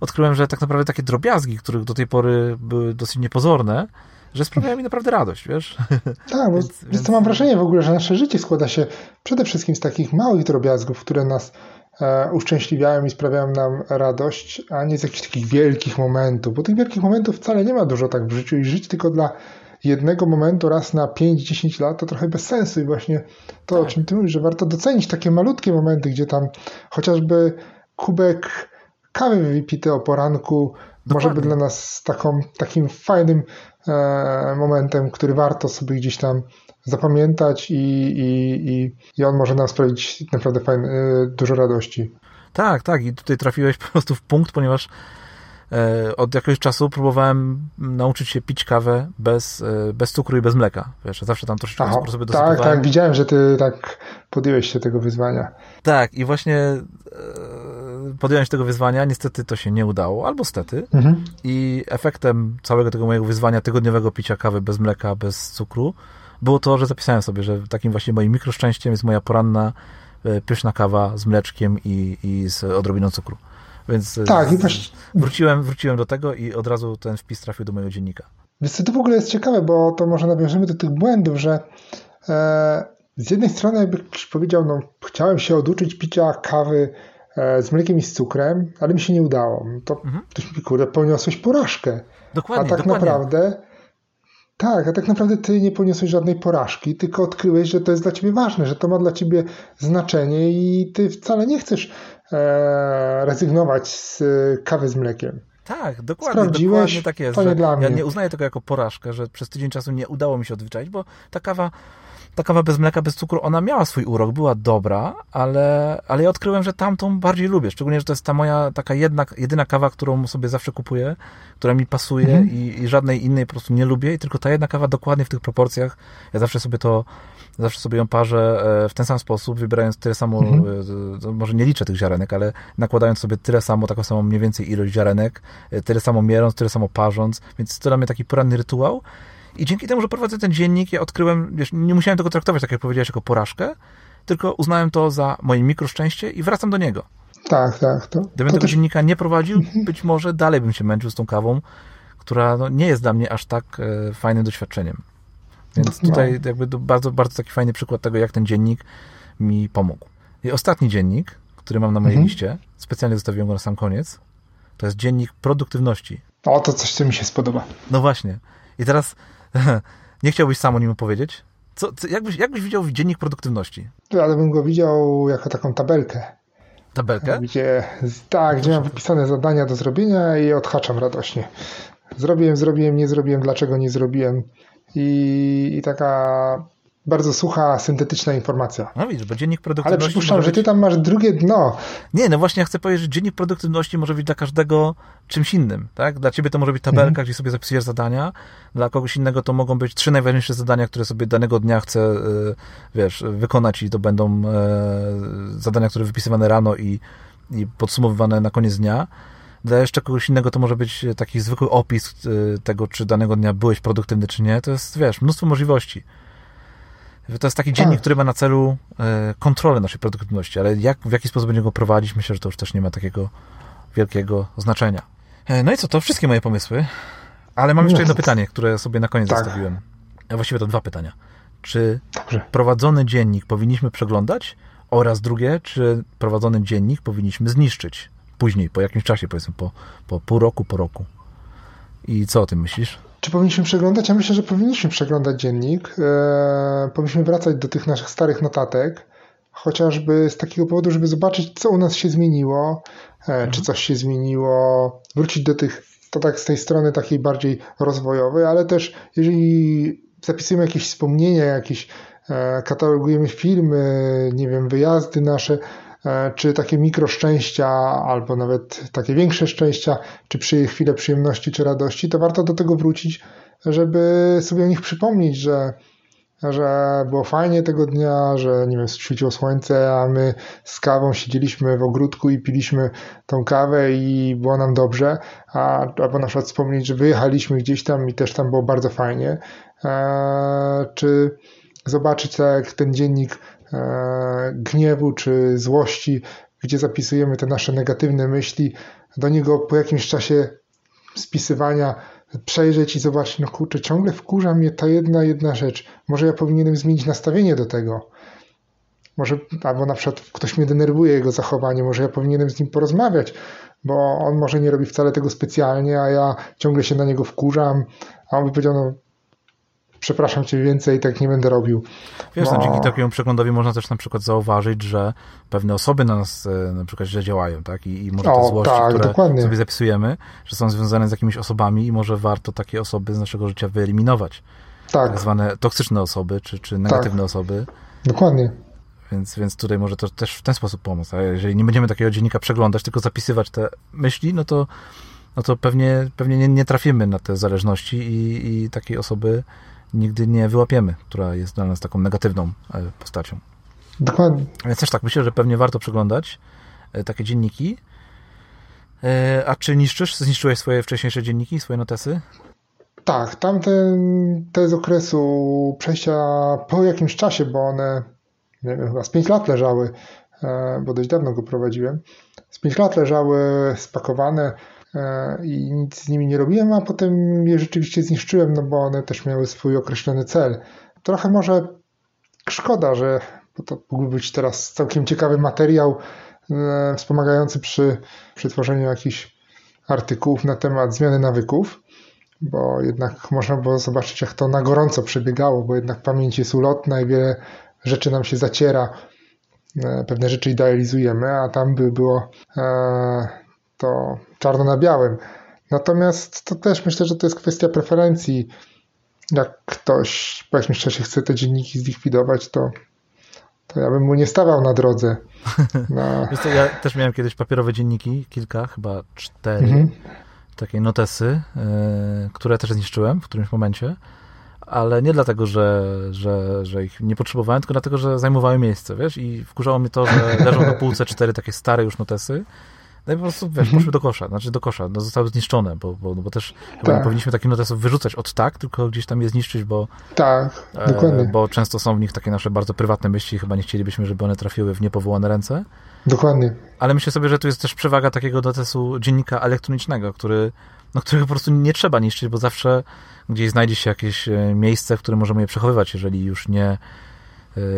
odkryłem, że tak naprawdę takie drobiazgi, których do tej pory były dosyć niepozorne, że sprawiają mi naprawdę radość, wiesz? Tak, bo więc, więc... to mam wrażenie w ogóle, że nasze życie składa się przede wszystkim z takich małych drobiazgów, które nas e, uszczęśliwiają i sprawiają nam radość, a nie z jakichś takich wielkich momentów, bo tych wielkich momentów wcale nie ma dużo tak w życiu i żyć tylko dla jednego momentu raz na 5-10 lat to trochę bez sensu i właśnie to, tak. o czym ty mówisz, że warto docenić takie malutkie momenty, gdzie tam chociażby kubek kawy wypity o poranku Dokładnie. może być dla nas taką, takim fajnym e, momentem, który warto sobie gdzieś tam zapamiętać i, i, i, i on może nam sprawić naprawdę fajne, dużo radości. Tak, tak i tutaj trafiłeś po prostu w punkt, ponieważ E, od jakiegoś czasu próbowałem nauczyć się pić kawę bez, e, bez cukru i bez mleka. Wiesz, zawsze tam troszeczkę sobie dosypywałem. Tak, tak, widziałem, że ty tak podjąłeś się tego wyzwania. Tak, i właśnie e, podjąłem się tego wyzwania, niestety to się nie udało, albo stety. Mhm. I efektem całego tego mojego wyzwania tygodniowego picia kawy bez mleka, bez cukru, było to, że zapisałem sobie, że takim właśnie moim mikroszczęściem jest moja poranna pyszna kawa z mleczkiem i, i z odrobiną cukru. Więc tak, i właśnie... wróciłem, wróciłem do tego i od razu ten wpis trafił do mojego dziennika. Więc to w ogóle jest ciekawe, bo to może nawiążemy do tych błędów, że e, z jednej strony jakby ktoś powiedział, no chciałem się oduczyć picia kawy e, z mlekiem i z cukrem, ale mi się nie udało. To mhm. ktoś mi, kurde, poniosłeś porażkę. Dokładnie, A tak dokładnie. naprawdę tak, a tak naprawdę ty nie poniosłeś żadnej porażki, tylko odkryłeś, że to jest dla ciebie ważne, że to ma dla ciebie znaczenie i ty wcale nie chcesz e, rezygnować z kawy z mlekiem. Tak, dokładnie, dokładnie tak jest. To nie dla mnie. Ja nie uznaję tego jako porażkę, że przez tydzień czasu nie udało mi się odwyczaić, bo ta kawa ta kawa bez mleka, bez cukru, ona miała swój urok, była dobra, ale, ale ja odkryłem, że tamtą bardziej lubię. Szczególnie, że to jest ta moja taka jedna, jedyna kawa, którą sobie zawsze kupuję, która mi pasuje mhm. i, i, żadnej innej po prostu nie lubię i tylko ta jedna kawa dokładnie w tych proporcjach. Ja zawsze sobie to, zawsze sobie ją parzę e, w ten sam sposób, wybierając tyle samo. E, może nie liczę tych ziarenek, ale nakładając sobie tyle samo, taką samą mniej więcej ilość ziarenek, e, tyle samo mierząc, tyle samo parząc, więc to dla mnie taki poranny rytuał. I dzięki temu, że prowadzę ten dziennik, ja odkryłem, wiesz, nie musiałem tego traktować, tak jak powiedziałeś, jako porażkę, tylko uznałem to za moje mikroszczęście i wracam do niego. Tak, tak. To, Gdybym to tego też... dziennika nie prowadził, mhm. być może dalej bym się męczył z tą kawą, która no, nie jest dla mnie aż tak e, fajnym doświadczeniem. Więc no. tutaj no. jakby bardzo, bardzo taki fajny przykład tego, jak ten dziennik mi pomógł. I ostatni dziennik, który mam na mojej mhm. liście, specjalnie zostawiłem go na sam koniec, to jest dziennik produktywności. O, to coś, co mi się spodoba. No właśnie. I teraz nie chciałbyś sam o nim opowiedzieć? Co, co, jakbyś, jakbyś widział dziennik produktywności? Ale bym go widział jako taką tabelkę. Tabelkę? Gdzie, tak, gdzie mam wypisane zadania do zrobienia i odhaczam radośnie. Zrobiłem, zrobiłem, nie zrobiłem, dlaczego nie zrobiłem. I, i taka bardzo sucha, syntetyczna informacja. No widzisz, bo dziennik produktywności... Ale przypuszczam, że ty tam masz drugie dno. Nie, no właśnie ja chcę powiedzieć, że dziennik produktywności może być dla każdego czymś innym, tak? Dla ciebie to może być tabelka, mhm. gdzie sobie zapisujesz zadania, dla kogoś innego to mogą być trzy najważniejsze zadania, które sobie danego dnia chcę, e, wiesz, wykonać i to będą e, zadania, które wypisywane rano i, i podsumowywane na koniec dnia. Dla jeszcze kogoś innego to może być taki zwykły opis e, tego, czy danego dnia byłeś produktywny, czy nie. To jest, wiesz, mnóstwo możliwości. To jest taki dziennik, tak. który ma na celu e, kontrolę naszej produktywności, ale jak, w jaki sposób będziemy go prowadzić, myślę, że to już też nie ma takiego wielkiego znaczenia. E, no i co, to wszystkie moje pomysły, ale mam jeszcze jedno pytanie, które sobie na koniec tak. zostawiłem. A właściwie to dwa pytania. Czy prowadzony dziennik powinniśmy przeglądać oraz drugie, czy prowadzony dziennik powinniśmy zniszczyć później, po jakimś czasie, powiedzmy po, po pół roku, po roku. I co o tym myślisz? Czy powinniśmy przeglądać? Ja myślę, że powinniśmy przeglądać dziennik. Eee, powinniśmy wracać do tych naszych starych notatek, chociażby z takiego powodu, żeby zobaczyć, co u nas się zmieniło, e, mhm. czy coś się zmieniło, wrócić do tych, to tak z tej strony takiej bardziej rozwojowej, ale też jeżeli zapisujemy jakieś wspomnienia, jakieś e, katalogujemy filmy, nie wiem, wyjazdy nasze, E, czy takie mikroszczęścia, albo nawet takie większe szczęścia, czy przy chwilę przyjemności czy radości, to warto do tego wrócić, żeby sobie o nich przypomnieć, że, że było fajnie tego dnia, że nie wiem, świeciło słońce, a my z kawą siedzieliśmy w ogródku i piliśmy tą kawę i było nam dobrze, a, albo na przykład wspomnieć, że wyjechaliśmy gdzieś tam i też tam było bardzo fajnie, e, czy zobaczyć tak jak ten dziennik E, gniewu czy złości, gdzie zapisujemy te nasze negatywne myśli, do niego po jakimś czasie spisywania przejrzeć i zobaczyć, no kurczę, ciągle wkurza mnie ta jedna, jedna rzecz. Może ja powinienem zmienić nastawienie do tego. Może, albo na przykład ktoś mnie denerwuje, jego zachowanie, może ja powinienem z nim porozmawiać, bo on może nie robi wcale tego specjalnie, a ja ciągle się na niego wkurzam, a on by powiedział, no przepraszam cię więcej, tak nie będę robił. Wiesz, no, dzięki takiemu przeglądowi można też na przykład zauważyć, że pewne osoby na nas e, na przykład źle działają, tak? I, i może te o, złości, tak, które dokładnie. sobie zapisujemy, że są związane z jakimiś osobami i może warto takie osoby z naszego życia wyeliminować. Tak. Tak zwane toksyczne osoby, czy, czy negatywne tak. osoby. Dokładnie. Więc, więc tutaj może to też w ten sposób pomóc. A jeżeli nie będziemy takiego dziennika przeglądać, tylko zapisywać te myśli, no to, no to pewnie, pewnie nie, nie trafimy na te zależności i, i takiej osoby nigdy nie wyłapiemy, która jest dla nas taką negatywną e, postacią. Dokładnie. Więc też tak, myślę, że pewnie warto przeglądać e, takie dzienniki. E, a czy niszczysz, zniszczyłeś swoje wcześniejsze dzienniki, swoje notesy? Tak, tamten te z okresu przejścia po jakimś czasie, bo one nie wiem, chyba z 5 lat leżały, bo dość dawno go prowadziłem. Z 5 lat leżały spakowane, i nic z nimi nie robiłem, a potem je rzeczywiście zniszczyłem, no bo one też miały swój określony cel. Trochę może szkoda, że bo to mógłby być teraz całkiem ciekawy materiał e, wspomagający przy, przy tworzeniu jakichś artykułów na temat zmiany nawyków, bo jednak można było zobaczyć, jak to na gorąco przebiegało, bo jednak pamięć jest ulotna i wiele rzeczy nam się zaciera, e, pewne rzeczy idealizujemy, a tam by było to czarno na białym. Natomiast to też myślę, że to jest kwestia preferencji. jak ktoś, powiedzmy szczerze, chce te dzienniki zlikwidować, to, to ja bym mu nie stawał na drodze. No. Wiesz co, ja też miałem kiedyś papierowe dzienniki, kilka, chyba cztery, mhm. takie notesy, yy, które też zniszczyłem w którymś momencie, ale nie dlatego, że, że, że ich nie potrzebowałem, tylko dlatego, że zajmowały miejsce, wiesz, i wkurzało mnie to, że leżą na półce cztery takie stare już notesy, no i po prostu, wiesz, poszły do kosza, znaczy do kosza, no zostały zniszczone, bo, bo, bo też chyba tak. nie powinniśmy takich notesów wyrzucać od tak, tylko gdzieś tam je zniszczyć, bo tak, e, dokładnie. bo często są w nich takie nasze bardzo prywatne myśli, chyba nie chcielibyśmy, żeby one trafiły w niepowołane ręce. Dokładnie. Ale myślę sobie, że tu jest też przewaga takiego notesu dziennika elektronicznego, który, no, którego po prostu nie trzeba niszczyć, bo zawsze gdzieś znajdzie się jakieś e, miejsce, w którym możemy je przechowywać, jeżeli już nie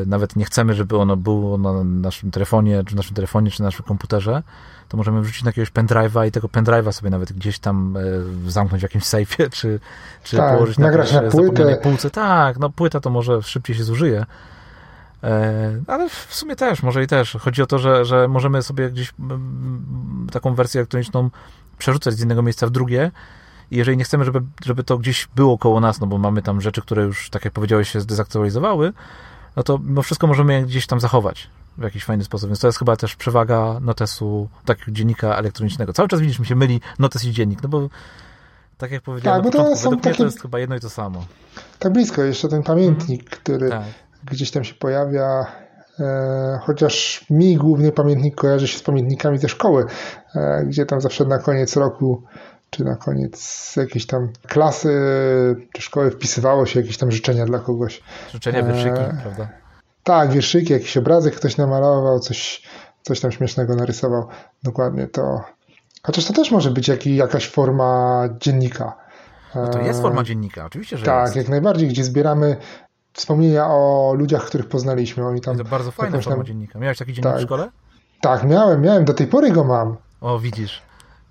nawet nie chcemy, żeby ono było na naszym telefonie, czy naszym telefonie, czy na naszym komputerze, to możemy wrzucić na jakiegoś pendrive'a i tego pendrive'a sobie nawet gdzieś tam y, zamknąć w jakimś sejfie, czy, czy tak, położyć na, na płytę. półce. Tak, no płyta to może szybciej się zużyje, e, ale w sumie też, może i też. Chodzi o to, że, że możemy sobie gdzieś taką wersję elektroniczną przerzucać z jednego miejsca w drugie, i jeżeli nie chcemy, żeby, żeby to gdzieś było koło nas, no bo mamy tam rzeczy, które już, tak jak powiedziałeś, się zdezaktualizowały, no to mimo wszystko możemy je gdzieś tam zachować w jakiś fajny sposób. Więc to jest chyba też przewaga notesu, tak dziennika elektronicznego. Cały czas widzisz, mi się myli notes i dziennik, no bo tak jak powiedziałem, tak, początku, to, takie... to jest chyba jedno i to samo. Tak blisko, jeszcze ten pamiętnik, mm który tak. gdzieś tam się pojawia, e, chociaż mi główny pamiętnik kojarzy się z pamiętnikami ze szkoły, e, gdzie tam zawsze na koniec roku czy na koniec jakiejś tam klasy czy szkoły wpisywało się jakieś tam życzenia dla kogoś. Życzenia, wierszyki, e... prawda? Tak, wierszyki, jakiś obrazek ktoś namalował, coś, coś tam śmiesznego narysował. Dokładnie to. Chociaż to też może być jak, jakaś forma dziennika. No to jest forma dziennika, oczywiście, że Tak, jest. jak najbardziej, gdzie zbieramy wspomnienia o ludziach, których poznaliśmy. Oni tam to bardzo fajna forma tam... dziennika. Miałeś taki dziennik tak. w szkole? Tak, miałem, miałem. Do tej pory go mam. O, widzisz.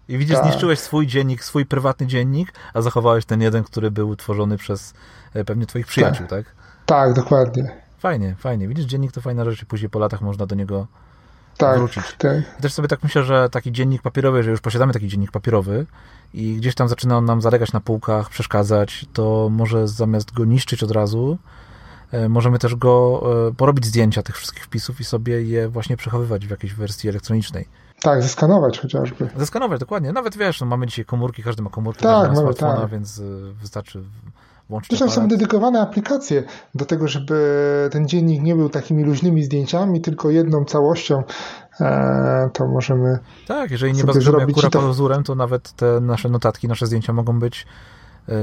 I widzisz, tak. zniszczyłeś swój dziennik, swój prywatny dziennik, a zachowałeś ten jeden, który był tworzony przez e, pewnie twoich przyjaciół, tak? Tak, tak dokładnie. Fajnie, fajnie. Widzisz, dziennik to fajna rzecz i później po latach można do niego tak, wrócić. Tak. Też sobie tak myślę, że taki dziennik papierowy, że już posiadamy taki dziennik papierowy i gdzieś tam zaczyna on nam zalegać na półkach, przeszkadzać, to może zamiast go niszczyć od razu, e, możemy też go e, porobić zdjęcia tych wszystkich wpisów i sobie je właśnie przechowywać w jakiejś wersji elektronicznej. Tak, zeskanować chociażby. Zeskanować, dokładnie. Nawet wiesz, no mamy dzisiaj komórki, każdy ma komórkę, tak, każdy ma smartfona, tak. więc y, wystarczy włączyć Zresztą są dedykowane aplikacje do tego, żeby ten dziennik nie był takimi luźnymi zdjęciami, tylko jedną całością. E, to możemy. Tak, jeżeli nie bazujemy akurat to... wzórem, to nawet te nasze notatki, nasze zdjęcia mogą być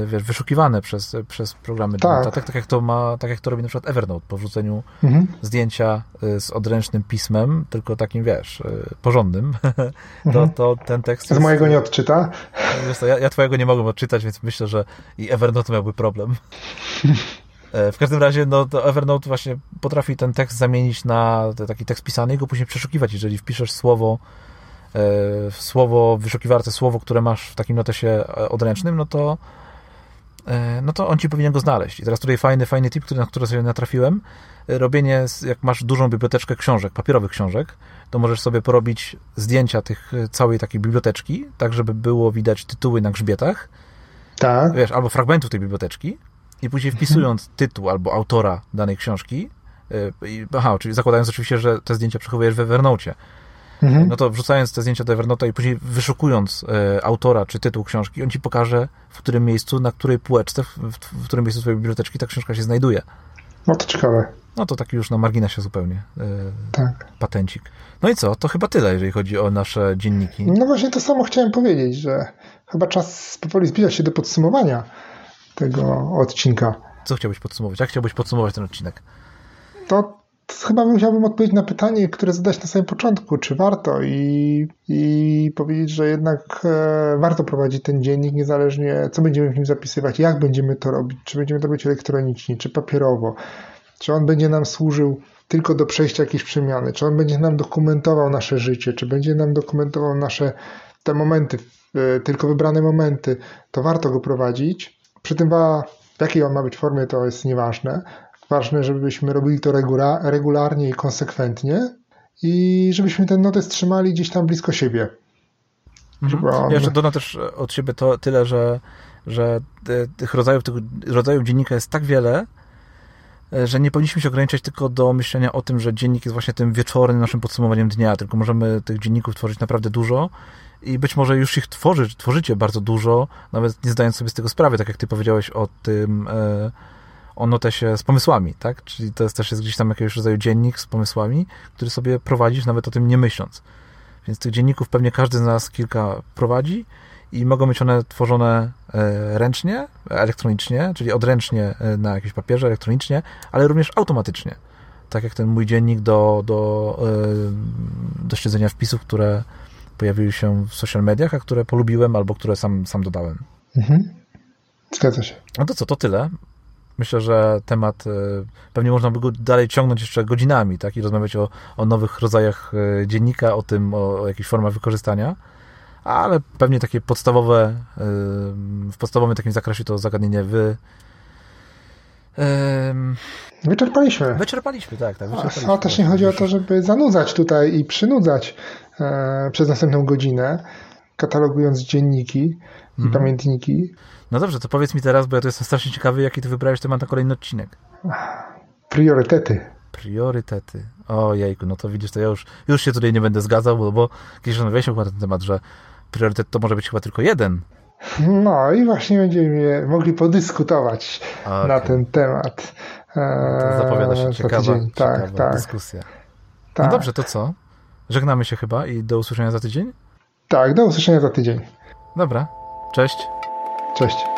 wiesz, wyszukiwane przez, przez programy tak. notatek, tak jak to ma, tak jak to robi na przykład Evernote po wrzuceniu mhm. zdjęcia e, z odręcznym pismem, tylko takim, wiesz, e, porządnym, to, mhm. to ten tekst... Z jest, mojego nie odczyta? Wiesz ja, ja twojego nie mogłem odczytać, więc myślę, że i Evernote miałby problem. W każdym razie, no, to Evernote właśnie potrafi ten tekst zamienić na taki tekst pisany i go później przeszukiwać. Jeżeli wpiszesz słowo, słowo, wyszukiwarce słowo, które masz w takim notesie odręcznym, no to E, no to on ci powinien go znaleźć. I teraz tutaj fajny, fajny tip, który, na który sobie natrafiłem. E, robienie, jak masz dużą biblioteczkę książek, papierowych książek, to możesz sobie porobić zdjęcia tych e, całej takiej biblioteczki, tak żeby było widać tytuły na grzbietach. Tak. Wiesz, albo fragmentów tej biblioteczki i później mhm. wpisując mhm. tytuł albo autora danej książki, aha, czyli zakładając oczywiście, że te zdjęcia przechowujesz w Evernote, mhm. no to wrzucając te zdjęcia do Evernote'a i później wyszukując e, autora czy tytuł książki, on ci pokaże, w którym miejscu, na której półeczce, w, w którym miejscu twojej biblioteczki ta książka się znajduje. No to ciekawe. No to taki już na marginesie zupełnie e, tak. patencik. No i co? To chyba tyle, jeżeli chodzi o nasze dzienniki. No właśnie to samo chciałem powiedzieć, że chyba czas powoli zbliżać się do podsumowania tego odcinka. Co chciałbyś podsumować? Jak chciałbyś podsumować ten odcinek? To chyba bym chciałbym odpowiedzieć na pytanie, które zadać na samym początku, czy warto? I, i powiedzieć, że jednak e, warto prowadzić ten dziennik, niezależnie co będziemy w nim zapisywać, jak będziemy to robić, czy będziemy to robić elektronicznie, czy papierowo, czy on będzie nam służył tylko do przejścia jakiejś przemiany, czy on będzie nam dokumentował nasze życie, czy będzie nam dokumentował nasze te momenty, e, tylko wybrane momenty, to warto go prowadzić. Przy tym w jakiej on ma być formie, to jest nieważne, Ważne, żebyśmy robili to regularnie i konsekwentnie i żebyśmy ten notes trzymali gdzieś tam blisko siebie. Mhm. On... Ja jeszcze dodam też od siebie to tyle, że że tych rodzajów, tych rodzajów dziennika jest tak wiele, e, że nie powinniśmy się ograniczać tylko do myślenia o tym, że dziennik jest właśnie tym wieczornym naszym podsumowaniem dnia, tylko możemy tych dzienników tworzyć naprawdę dużo i być może już ich tworzy, tworzycie bardzo dużo, nawet nie zdając sobie z tego sprawy, tak jak ty powiedziałeś o tym, e, o notesie z pomysłami, tak? Czyli to jest też jest gdzieś tam jakiegoś rodzaju dziennik z pomysłami, który sobie prowadzisz nawet o tym nie myśląc. Więc tych dzienników pewnie każdy z nas kilka prowadzi i mogą być one tworzone e, ręcznie, elektronicznie, czyli odręcznie e, na jakimś papierze, elektronicznie, ale również automatycznie. Tak jak ten mój dziennik do, do, do śledzenia wpisów, które pojawiły się w social mediach, a które polubiłem albo które sam, sam dodałem. Mhm. Zgadza się. No to co, to tyle. Myślę, że temat e, pewnie można by go dalej ciągnąć jeszcze godzinami, tak? I rozmawiać o, o nowych rodzajach e, dziennika, o tym, o, o jakichś formach wykorzystania, ale pewnie takie podstawowe, e, w podstawowym takim zakresie to zagadnienie wy, Wyczerpaliśmy. Wyczerpaliśmy, tak. tak wyczerpaliśmy. A też nie chodzi o to, żeby zanudzać tutaj i przynudzać e, przez następną godzinę, katalogując dzienniki mhm. i pamiętniki. No dobrze, to powiedz mi teraz, bo ja to jestem strasznie ciekawy, jaki ty wybrałeś temat na kolejny odcinek. Priorytety. Priorytety. O jejku, no to widzisz, to ja już, już się tutaj nie będę zgadzał, bo, bo kiedyś rozmawialiśmy chyba na ten temat, że priorytet to może być chyba tylko jeden. No i właśnie będziemy mogli podyskutować okay. na ten temat. No zapowiada się ciekawa, ciekawa tak, tak. dyskusja. No tak. No dobrze, to co? Żegnamy się chyba i do usłyszenia za tydzień? Tak, do usłyszenia za tydzień. Dobra, cześć. Cześć.